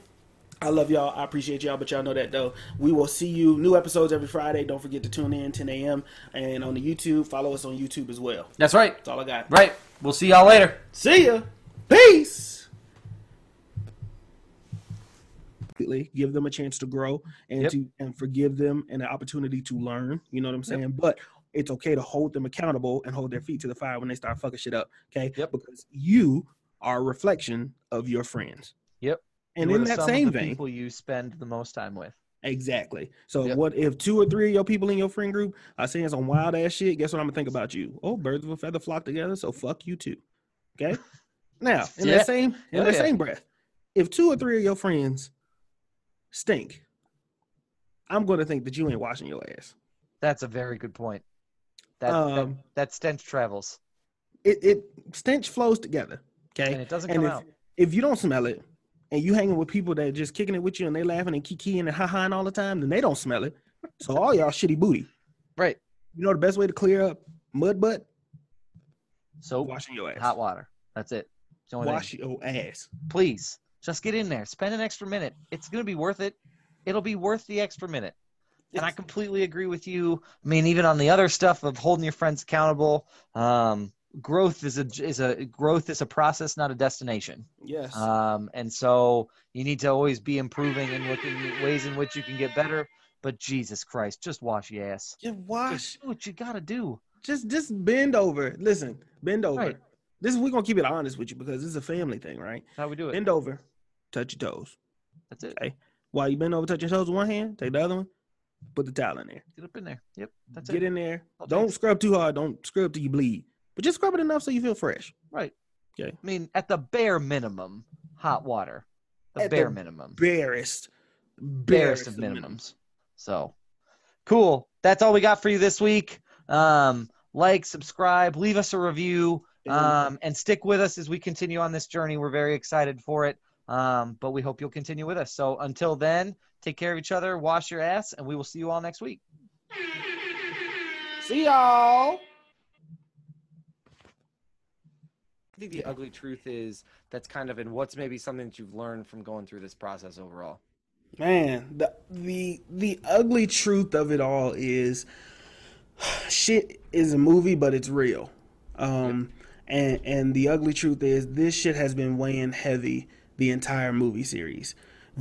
Speaker 2: I love y'all. I appreciate y'all, but y'all know that though. We will see you new episodes every Friday. Don't forget to tune in 10 a.m. and on the YouTube. Follow us on YouTube as well.
Speaker 1: That's right.
Speaker 2: That's all I got.
Speaker 1: Right. We'll see y'all later.
Speaker 2: See ya. Peace. Give them a chance to grow and
Speaker 3: Yep.
Speaker 2: to and forgive them and an opportunity to learn. You know what I'm saying? But it's okay to hold them accountable and hold their feet to the fire when they start fucking shit up. Okay?
Speaker 3: Yep.
Speaker 2: Because you are a reflection of your friends.
Speaker 3: Yep.
Speaker 2: And
Speaker 3: are
Speaker 2: in that same vein,
Speaker 3: people you spend the most time with.
Speaker 2: Exactly. So
Speaker 1: Yep.
Speaker 2: what if two or three of your people in your friend group are saying some wild ass shit? Guess what I'm gonna think about you? Oh, birds of a feather flock together. So fuck you too. Okay. Now, in
Speaker 1: Yeah.
Speaker 2: that same in
Speaker 1: Hell
Speaker 2: that
Speaker 1: yeah.
Speaker 2: same breath, if two or three of your friends stink, I'm gonna think that you ain't washing your ass.
Speaker 1: That's a very good point. That,
Speaker 2: Um,
Speaker 1: that that stench travels
Speaker 2: It it stench flows together. Okay.
Speaker 1: and it doesn't
Speaker 2: And
Speaker 1: come
Speaker 2: if,
Speaker 1: out.
Speaker 2: if you don't smell it and you hanging with people that are just kicking it with you and they laughing and kikiing and ha-haing all the time, then they don't smell it. So all y'all shitty booty.
Speaker 1: Right.
Speaker 2: You know the best way to clear up mud butt?
Speaker 1: So
Speaker 2: Washing your ass.
Speaker 1: hot water. That's it. It's the thing.
Speaker 2: Wash your ass.
Speaker 1: Please, just get in there. Spend an extra minute. It's gonna be worth it. It'll be worth the extra minute. And I completely agree with you. I mean, even on the other stuff of holding your friends accountable, um, growth is a is a growth is a process, not a destination.
Speaker 2: Yes.
Speaker 1: Um, and so you need to always be improving and looking at ways in which you can get better. But Jesus Christ, just wash your ass.
Speaker 2: just
Speaker 1: Just
Speaker 2: wash.
Speaker 1: do what you gotta do.
Speaker 2: Just just bend over. Listen, bend over.
Speaker 1: Right.
Speaker 2: This we're gonna keep it honest with you because this is a family thing, right?
Speaker 1: That's how we do it.
Speaker 2: Bend over, touch your toes.
Speaker 1: That's it.
Speaker 2: While you bend over, touch your toes with one hand, take the other one, put the towel in there.
Speaker 1: Get up in there. Yep. That's it.
Speaker 2: Get
Speaker 1: it.
Speaker 2: in there.
Speaker 1: All
Speaker 2: Don't scrub too hard. Don't scrub till you bleed. But just scrub it enough so you feel fresh.
Speaker 1: Right.
Speaker 2: Okay.
Speaker 1: I mean, at the bare minimum, hot water. The
Speaker 2: At the
Speaker 1: bare minimum.
Speaker 2: Barest.
Speaker 1: barest of minimums. So cool. That's all we got for you this week. Um, like, subscribe, leave us a review, um, and stick with us as we continue on this journey. We're very excited for it. Um, but we hope you'll continue with us. So until then, take care of each other, wash your ass, and we will see you all next week.
Speaker 2: See y'all.
Speaker 1: I think the ugly truth is that's kind of in what's maybe something that you've learned from going through this process overall.
Speaker 2: Man, the the the ugly truth of it all is shit is a movie, but it's real. Um and and the ugly truth is this shit has been weighing heavy the entire movie series.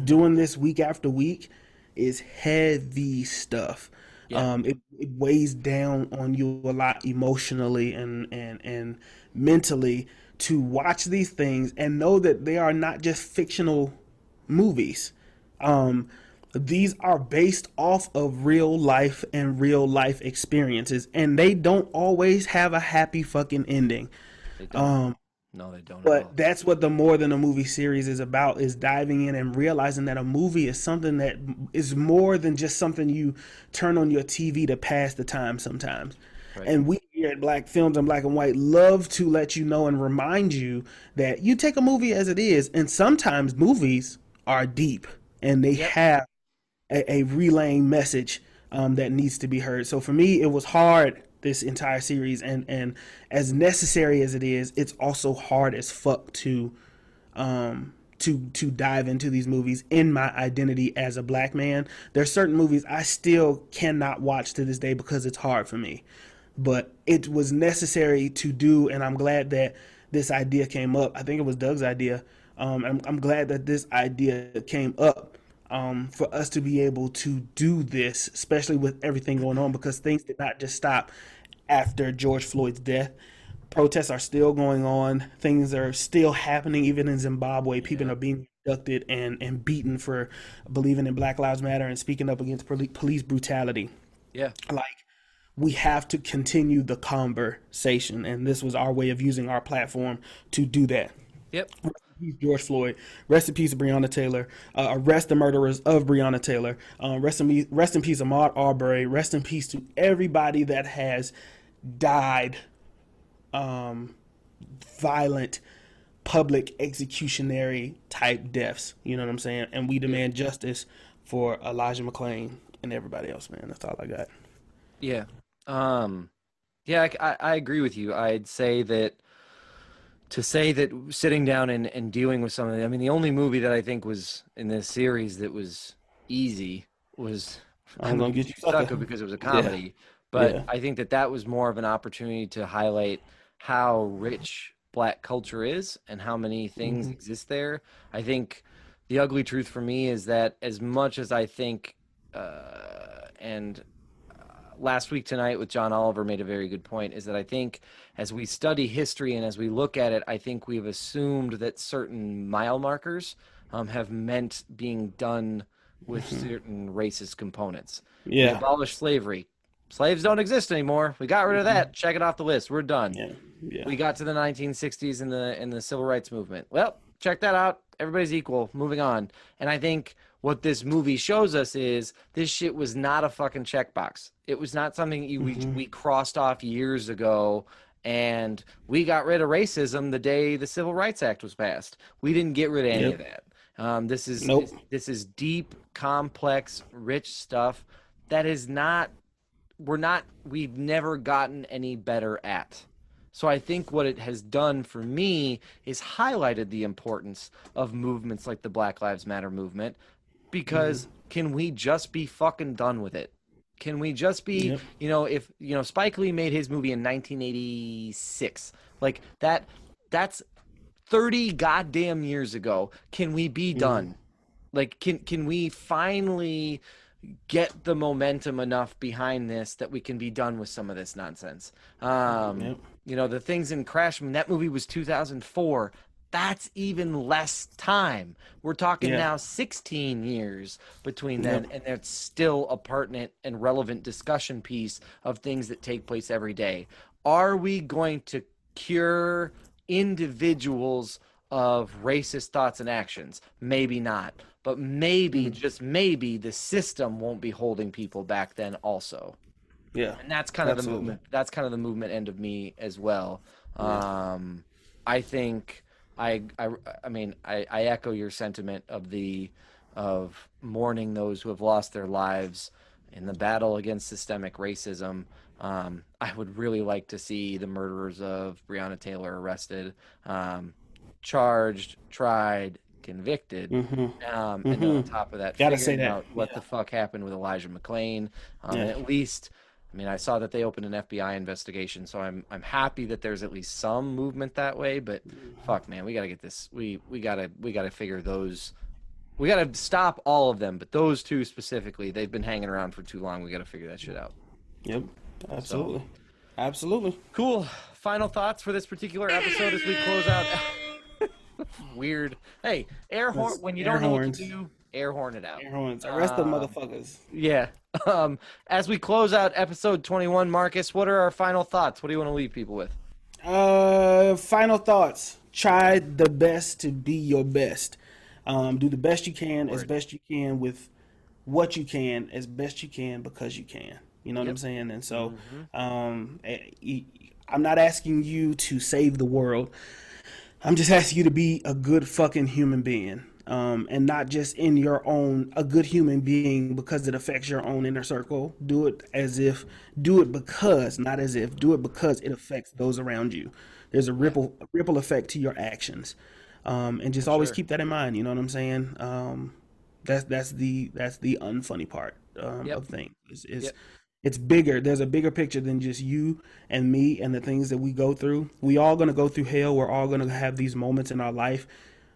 Speaker 2: Doing this week after week is heavy stuff.
Speaker 1: Yeah.
Speaker 2: Um it, it weighs down on you a lot emotionally and and and mentally to watch these things and know that they are not just fictional movies. Um, these are based off of real life and real life experiences, and they don't always have a happy fucking ending. Um,
Speaker 1: no, they don't.
Speaker 2: but that's what the more than a movie series is about is diving in and realizing that a movie is something that is more than just something you turn on your TV to pass the time sometimes.
Speaker 1: Right.
Speaker 2: And we here at Black Films and Black and White love to let you know and remind you that you take a movie as it is, and sometimes movies are deep and they
Speaker 1: Yep.
Speaker 2: have a, a relaying message um, that needs to be heard. So for me, it was hard this entire series, and and as necessary as it is, it's also hard as fuck to um to to dive into these movies in my identity as a black man. There's certain movies I still cannot watch to this day because it's hard for me. But it was necessary to do and I'm glad that this idea came up. I think it was Doug's idea. Um, I'm, I'm glad that this idea came up um, for us to be able to do this, especially with everything going on, because things did not just stop after George Floyd's death. Protests are still going on. Things are still happening, even in Zimbabwe. People are being abducted and, and beaten for believing in Black Lives Matter and speaking up against police brutality
Speaker 1: yeah.
Speaker 2: like we have to continue the conversation and this was our way of using our platform to do that
Speaker 1: Yep.
Speaker 2: Rest in peace, George Floyd. Rest in peace, Breonna Taylor. Uh, arrest the murderers of Breonna Taylor. Uh, rest in peace, rest in peace, Ahmaud Arbery. Rest in peace to everybody that has died. Um, violent, public executionary type deaths. You know what I'm saying? And we demand justice for Elijah McClain and everybody else. Man, that's all I got.
Speaker 1: Yeah. Um, yeah, I, I, agree with you. I'd say that to say that sitting down and, and dealing with something, I mean, the only movie that I think was in this series that was easy was
Speaker 2: I'm gonna get you
Speaker 1: Sucker
Speaker 2: sucker.
Speaker 1: because it was a comedy. But
Speaker 2: Yeah.
Speaker 1: I think that that was more of an opportunity to highlight how rich black culture is and how many things
Speaker 2: Mhm.
Speaker 1: exist there. I think the ugly truth for me is that as much as I think, uh, and last week tonight with John Oliver made a very good point, is that I think as we study history and as we look at it, I think we've assumed that certain mile markers um, have meant being done with
Speaker 2: Mhm.
Speaker 1: certain racist components. We
Speaker 2: Yeah.
Speaker 1: abolished slavery. Slaves don't exist anymore. We got rid of that. Check it off the list. We're done.
Speaker 2: Yeah. Yeah.
Speaker 1: We got to the 1960s and the and the civil rights movement. Well, check that out. Everybody's equal. Moving on. And I think what this movie shows us is this shit was not a fucking checkbox. It was not something you, we
Speaker 2: Mhm.
Speaker 1: we crossed off years ago. And we got rid of racism the day the Civil Rights Act was passed. We didn't get rid of any
Speaker 2: Yep.
Speaker 1: of that. Um, this is
Speaker 2: Nope.
Speaker 1: this, this is deep, complex, rich stuff that is not we're not we've never gotten any better at. So I think what it has done for me is highlighted the importance of movements like the Black Lives Matter movement because can we just be fucking done with it? Can we just be,
Speaker 2: Yep.
Speaker 1: you know, if you know Spike Lee made his movie in 1986. Like that that's 30 goddamn years ago. Can we be done? Like can can we finally get the momentum enough behind this that we can be done with some of this nonsense? Um
Speaker 2: Yep.
Speaker 1: you know, the things in Crash, I mean, that movie was 2004. That's even less time. We're talking
Speaker 2: Yeah.
Speaker 1: now 16 years between then, and that's still a pertinent and relevant discussion piece of things that take place every day. Are we going to cure individuals of racist thoughts and actions? Maybe not. But maybe, just maybe, the system won't be holding people back then, also
Speaker 2: Yeah.
Speaker 1: and that's kind of the movement that's kind of the movement end of me as well um i think i i i mean i i echo your sentiment of the of mourning those who have lost their lives in the battle against systemic racism um i would really like to see the murderers of breonna taylor arrested um charged tried convicted
Speaker 2: hmm
Speaker 1: um, and then on top of that,
Speaker 2: Gotta
Speaker 1: figuring
Speaker 2: say that,
Speaker 1: out what
Speaker 2: yeah.
Speaker 1: the fuck happened with Elijah McClain. Um, and
Speaker 2: Yeah.
Speaker 1: at least, I mean, I saw that they opened an FBI investigation, so I'm I'm happy that there's at least some movement that way. But fuck, man, we gotta get this. We we gotta we gotta figure those. We gotta stop all of them, but those two specifically, they've been hanging around for too long. We gotta figure that shit out.
Speaker 2: Yep. Absolutely. Absolutely.
Speaker 1: Cool. Final thoughts for this particular episode as we close out. Weird. Hey, air horn. When you don't know
Speaker 2: horns.
Speaker 1: what to do, air horn it out.
Speaker 2: Air horns. Arrest the
Speaker 1: Um,
Speaker 2: motherfuckers.
Speaker 1: Yeah. Um, as we close out episode 21, Marcus, what are our final thoughts? What do you want to leave people with?
Speaker 2: Uh, final thoughts. Try the best to be your best. Um, do the best you can, as best you can with what you can, as best you can because you can. You know what I'm saying? And so,
Speaker 1: Mm-hmm.
Speaker 2: um, eh, I'm not asking you to save the world. I'm just asking you to be a good fucking human being. Um, and not just in your own, a good human being because it affects your own inner circle. Do it as if, do it because, not as if, do it because it affects those around you. There's a ripple, a ripple effect to your actions. Um, and just always
Speaker 1: sure.
Speaker 2: keep that in mind. You know what I'm saying? Um, that's, that's the, that's the unfunny part, um,
Speaker 1: Yep.
Speaker 2: of things is, is
Speaker 1: Yep.
Speaker 2: it's bigger. There's a bigger picture than just you and me and the things that we go through. We all gonna go through hell. We're all gonna have these moments in our life.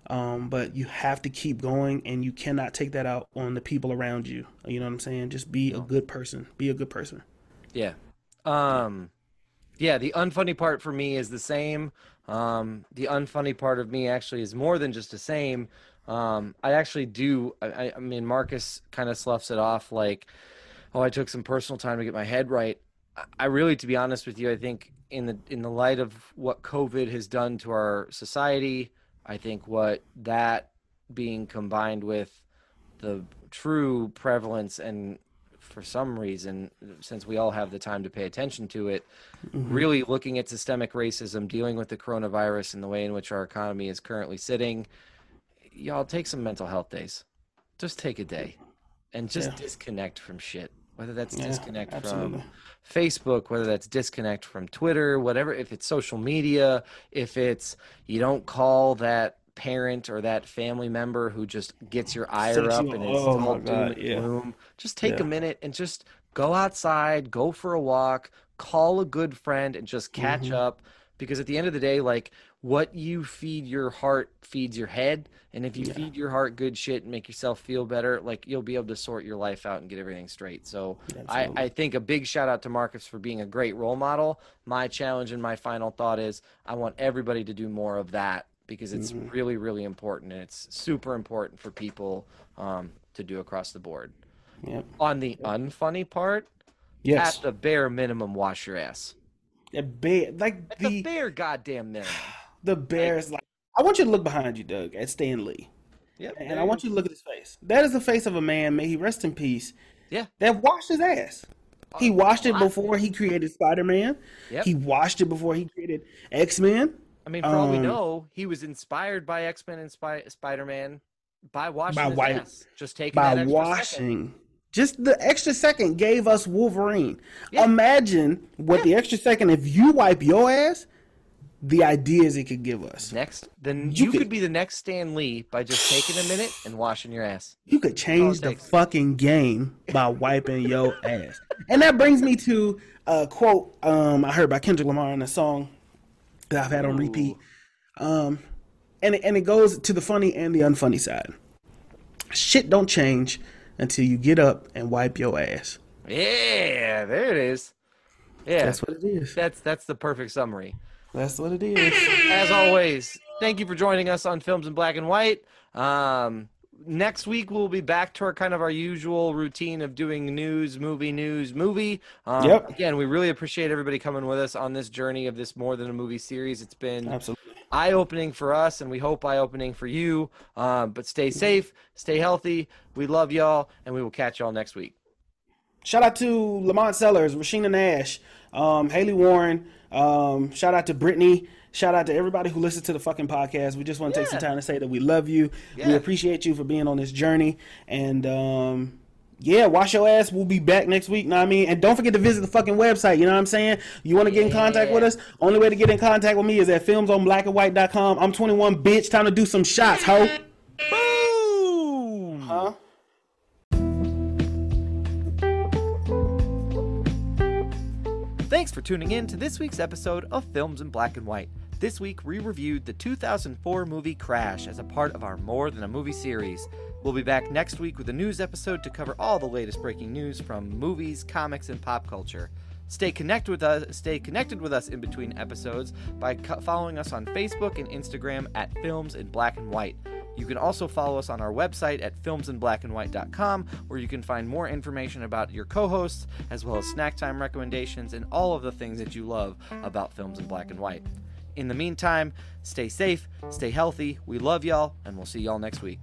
Speaker 2: Um, but you have to keep going, and you cannot take that out on the people around you. You know what I'm saying? Just be a good person. Be a good person.
Speaker 1: Yeah. Um, yeah, the unfunny part for me is the same. Um, the unfunny part of me actually is more than just the same. Um, I actually do. I, I- mean, Marcus kind of sloughs it off like, oh, I took some personal time to get my head right. I really, to be honest with you, I think in the in the light of what COVID has done to our society, I think what that being combined with the true prevalence and for some reason, since we all have the time to pay attention to it, mm-hmm. really looking at systemic racism, dealing with the coronavirus and the way in which our economy is currently sitting, y'all take some mental health days. Just take a day and just
Speaker 2: Yeah.
Speaker 1: disconnect from shit. Whether that's
Speaker 2: Yeah,
Speaker 1: disconnect
Speaker 2: absolutely.
Speaker 1: from Facebook, whether that's disconnect from Twitter, whatever, if it's social media, if it's you don't call that parent or that family member who just gets your ire up
Speaker 2: you-
Speaker 1: and it's
Speaker 2: oh
Speaker 1: all doom
Speaker 2: God,
Speaker 1: and
Speaker 2: yeah.
Speaker 1: gloom, just take
Speaker 2: Yeah.
Speaker 1: a minute and just go outside, go for a walk, call a good friend and just catch
Speaker 2: Mhm.
Speaker 1: up because at the end of the day like what you feed your heart feeds your head and if you
Speaker 2: Yeah.
Speaker 1: feed your heart good shit and make yourself feel better like you'll be able to sort your life out and get everything straight so I, I think a big shout out to Marcus for being a great role model. My challenge and my final thought is I want everybody to do more of that because it's
Speaker 2: Mhm.
Speaker 1: really, really important. And it's super important for people um, to do across the board.
Speaker 2: Yep.
Speaker 1: On the unfunny part,
Speaker 2: Yes.
Speaker 1: at the bare minimum, wash your ass.
Speaker 2: The bear, like
Speaker 1: At the
Speaker 2: the
Speaker 1: bare goddamn minimum.
Speaker 2: The Bears. Like I want you to look behind you, Doug, at Stan Lee,
Speaker 1: Yep.
Speaker 2: and I want you to look at his face. That is the face of a man. May he rest in peace.
Speaker 1: Yeah.
Speaker 2: That washed his ass. He washed it before he created Spider Man.
Speaker 1: Yep.
Speaker 2: He washed it before he created X Men.
Speaker 1: I mean, for all we
Speaker 2: Um,
Speaker 1: know, he was inspired by X Men and Spy- Spider Man by washing
Speaker 2: By
Speaker 1: his
Speaker 2: wipe-
Speaker 1: ass. Just taking
Speaker 2: by
Speaker 1: that extra second.
Speaker 2: washing. Just the extra second gave us Wolverine.
Speaker 1: Yeah.
Speaker 2: Imagine what the extra second if you wipe your ass, the ideas it could give us.
Speaker 1: Next, then
Speaker 2: You
Speaker 1: you,
Speaker 2: could-
Speaker 1: could be the next Stan Lee by just taking a minute and washing your ass.
Speaker 2: You could change the fucking game by wiping your ass. And that brings me to a quote um, I heard by Kendrick Lamar in a song that I've had on repeat. Um, and, it, and it goes to the funny and the unfunny side. Shit don't change until you get up and wipe your ass.
Speaker 1: Yeah, there it is. Yeah,
Speaker 2: That's what it is.
Speaker 1: that's that's the perfect summary.
Speaker 2: That's what it is.
Speaker 1: As always, thank you for joining us on Films in Black and White. Um, next week we'll be back to our kind of our usual routine of doing news, movie, news, movie. Um,
Speaker 2: Yep.
Speaker 1: Again, we really appreciate everybody coming with us on this journey of this more than a movie series. It's been
Speaker 2: Absolutely.
Speaker 1: eye opening for us, and we hope eye opening for you. Um, but stay safe, stay healthy. We love y'all, and we will catch y'all next week.
Speaker 2: Shout out to Lamont Sellers, Rashina Nash, um, Haley Warren. Um, shout out to Brittany. Shout out to everybody who listens to the fucking podcast. We just want to take some time to say that we love you. We appreciate you for being on this journey. And um, yeah, wash your ass. We'll be back next week. Know what I mean? And don't forget to visit the fucking website. You know what I'm saying? You want to get in contact with us? Only way to get in contact with me is at filmsinblackandwhite.com. I'm 21, bitch. Time to do some shots, ho.
Speaker 1: Boom!
Speaker 2: Huh?
Speaker 1: Thanks for tuning in to this week's episode of Films in Black and White. This week, we reviewed the 2004 movie Crash as a part of our More Than a Movie series. We'll be back next week with a news episode to cover all the latest breaking news from movies, comics, and pop culture. Stay connected with us. Stay connected with us in between episodes by following us on Facebook and Instagram at Films in Black and White. You can also follow us on our website at filmsinblackandwhite.com, where you can find more information about your co hosts, as well as snack time recommendations and all of the things that you love about films in black and white. In the meantime, stay safe, stay healthy. We love y'all, and we'll see y'all next week.